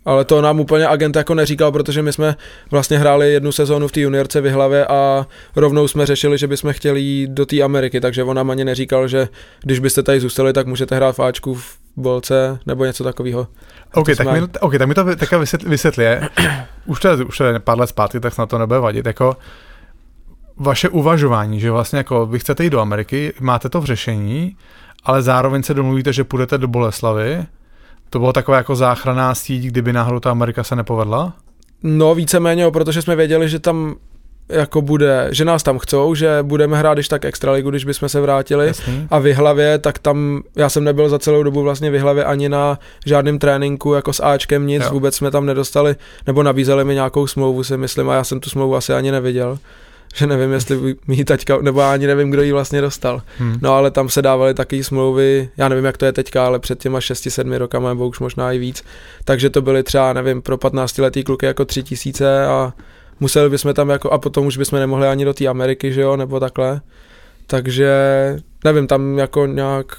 Ale to nám úplně agent jako neříkal, protože my jsme vlastně hráli jednu sezónu v té juniorce v Hlavě a rovnou jsme řešili, že bychom chtěli jít do té Ameriky, takže on nám ani neříkal, že když byste tady zůstali, tak můžete hrát v Ačku v Bolce nebo něco takového. OK, To tak mi, OK, tak mi to teďka je. *clears throat* Už to, je, už to je pár let zpátky, tak snad to nebude vadit. Jako vaše uvažování, že vlastně jako vy chcete jít do Ameriky, máte to v řešení, ale zároveň se domluvíte, že půjdete do Boleslavy. To bylo taková jako záchranná síť, kdyby náhodou ta Amerika se nepovedla? No víceméně, protože jsme věděli, že tam jako bude, že nás tam chcou, že budeme hrát když tak extraligu, když bychom se vrátili. Jasný. A v hlavě, tak tam, já jsem nebyl za celou dobu vlastně v hlavě ani na žádném tréninku jako s Ačkem nic, jo. vůbec jsme tam nedostali, nebo nabízeli mi nějakou smlouvu, si myslím, a já jsem tu smlouvu asi ani neviděl. Že nevím, jestli mi ji taťka, nebo já ani nevím, kdo ji vlastně dostal. Hm. No ale tam se dávaly taky smlouvy, já nevím, jak to je teďka, ale před těma 6-7 rokama, nebo už možná i víc. Takže to byly třeba, nevím, pro 15 letý kluky jako 3 tisíce a museli bychom tam jako, a potom už bychom nemohli ani do té Ameriky, že jo, nebo takhle. Takže nevím, tam jako nějak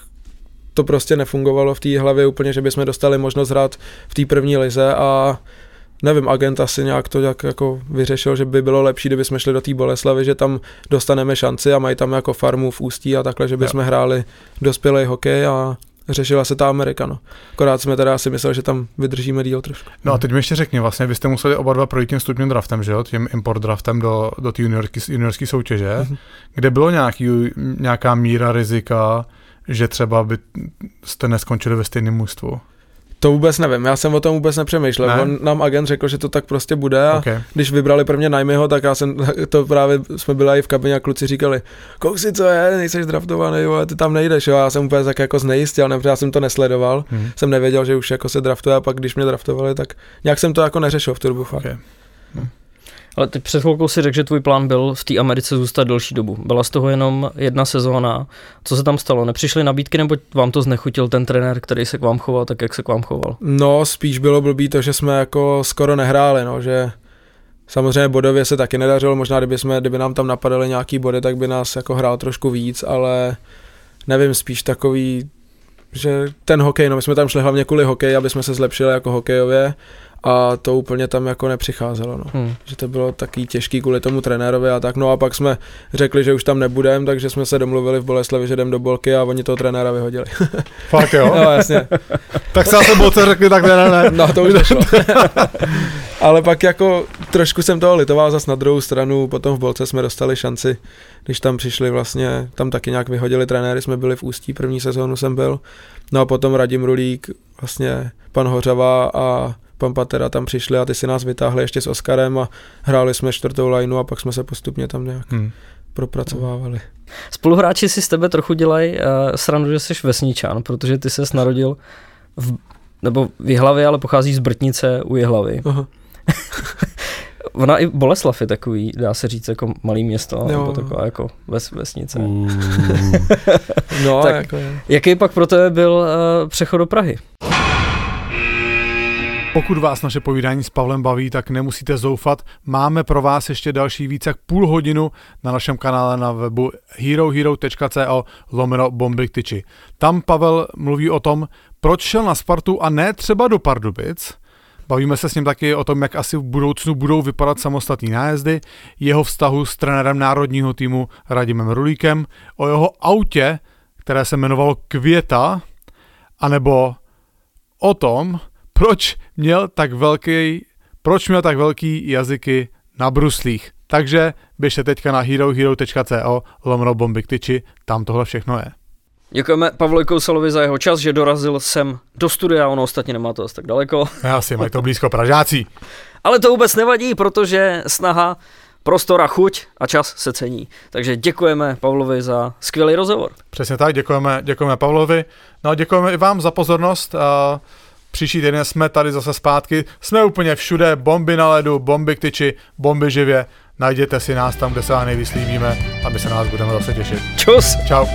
to prostě nefungovalo v té hlavě úplně, že bychom dostali možnost hrát v té první lize a nevím, agent asi nějak to jak jako vyřešil, že by bylo lepší, kdyby jsme šli do té Boleslavy, že tam dostaneme šanci a mají tam jako farmu v Ústí a takhle, že bychom hráli dospělý hokej a řešila se ta Amerika, no. Akorát jsme teda si mysleli, že tam vydržíme díl trošku. No a teď mi ještě řekni, vlastně vy jste museli oba dva projít tím stupňovým draftem, že jo, tím import draftem do, do té juniorské, juniorské soutěže, Mhm. kde bylo nějaký, nějaká míra rizika, že třeba by jste neskončili ve stejném mužstvu. To vůbec nevím, já jsem o tom vůbec nepřemýšlel. Ne? On nám agent řekl, že to tak prostě bude a Okay. když vybrali prvně Najmiho, tak já jsem, *laughs* to právě jsme byli i v kabině a kluci říkali, koukej co je, nejseš draftovaný, vole, ty tam nejdeš, jo, já jsem úplně tak jako znejistil, nebo já jsem to nesledoval, Hmm. jsem nevěděl, že už jako se draftuje a pak když mě draftovali, tak nějak jsem to jako neřešil v tu dobu fakt. Okay. Ale ty před chvilkou si řekl, že tvůj plán byl v té Americe zůstat delší dobu. Byla z toho jenom jedna sezóna. Co se tam stalo? Nepřišly nabídky, nebo vám to znechutil ten trenér, který se k vám choval tak, jak se k vám choval? No, spíš bylo blbý to, že jsme jako skoro nehráli, no, že samozřejmě bodově se taky nedařilo, možná kdyby, jsme, kdyby nám tam napadaly nějaký body, tak by nás jako hrál trošku víc, ale nevím, spíš takový, že ten hokej, no my jsme tam šli hlavně kvůli hokej, aby jsme se zlepšili jako hokejově a to úplně tam jako nepřicházelo, no. Hmm. Že to bylo taky těžký kvůli tomu trenérovi a tak, no a pak jsme řekli, že už tam nebudeme, takže jsme se domluvili v Boleslavi, že jdem do Bolky a oni toho trenéra vyhodili. *laughs* Fakt jo? no jasně. *laughs* tak se zase bolce řekli, tak ne, ne, ne. No to už nešlo. *laughs* Ale pak jako trošku jsem toho litoval zas na druhou stranu, potom v Bolce jsme dostali šanci, když tam přišli vlastně, tam taky nějak vyhodili trenéry, jsme byli v Ústí, první sezónu jsem byl, no a potom Radim Rulík, vlastně pan Hořava a pan Patera tam přišli a ty si nás vytáhli ještě s Oskarem a hráli jsme čtvrtou lineu a pak jsme se postupně tam nějak Hmm. propracovávali. Spoluhráči si z tebe trochu dělají uh, srandu, že jsi vesničan, protože ty ses narodil v, nebo v Jihlavě, ale pocházíš z Brtnice u Jihlavy. Aha. *laughs* Ona i Boleslav je takový, dá se říct, jako malý město, Jo. nebo taková jako ves, vesnice. *laughs* No, Tak- jako je. Jaký pak pro tebe byl uh, přechod do Prahy? Pokud vás naše povídání s Pavlem baví, tak nemusíte zoufat. Máme pro vás ještě další víc jak půl hodinu na našem kanále na webu herohero.co lomeno bomby tyči. Tam Pavel mluví o tom, proč šel na Spartu a ne třeba do Pardubic. Bavíme se s ním taky o tom, jak asi v budoucnu budou vypadat samostatní nájezdy, jeho vztahu s trenérem národního týmu Radimem Rulíkem, o jeho autě, které se jmenovalo Květa, anebo o tom, proč měl tak velký, proč měl tak velký jazyky na bruslích. Takže běžte teďka na herohero.co lomno bomby tyči, tam tohle všechno je. Děkujeme Pavlovi Kousalovi za jeho čas, že dorazil sem do studia, ono ostatně nemá to asi tak daleko. Asi mají to blízko Pražácí. *laughs* Ale to vůbec nevadí, protože snaha, prostor a chuť a čas se cení. Takže děkujeme Pavlovi za skvělý rozhovor. Přesně tak, děkujeme, děkujeme Pavlovi. No a děkujeme i vám za pozornost. A příští týden jsme tady zase zpátky. Jsme úplně všude, bomby na ledu, bomby k tyči, bomby živě. Najděte si nás tam, kde se vám nejvíc líbíme a my se nás budeme zase těšit. Čus! Čau.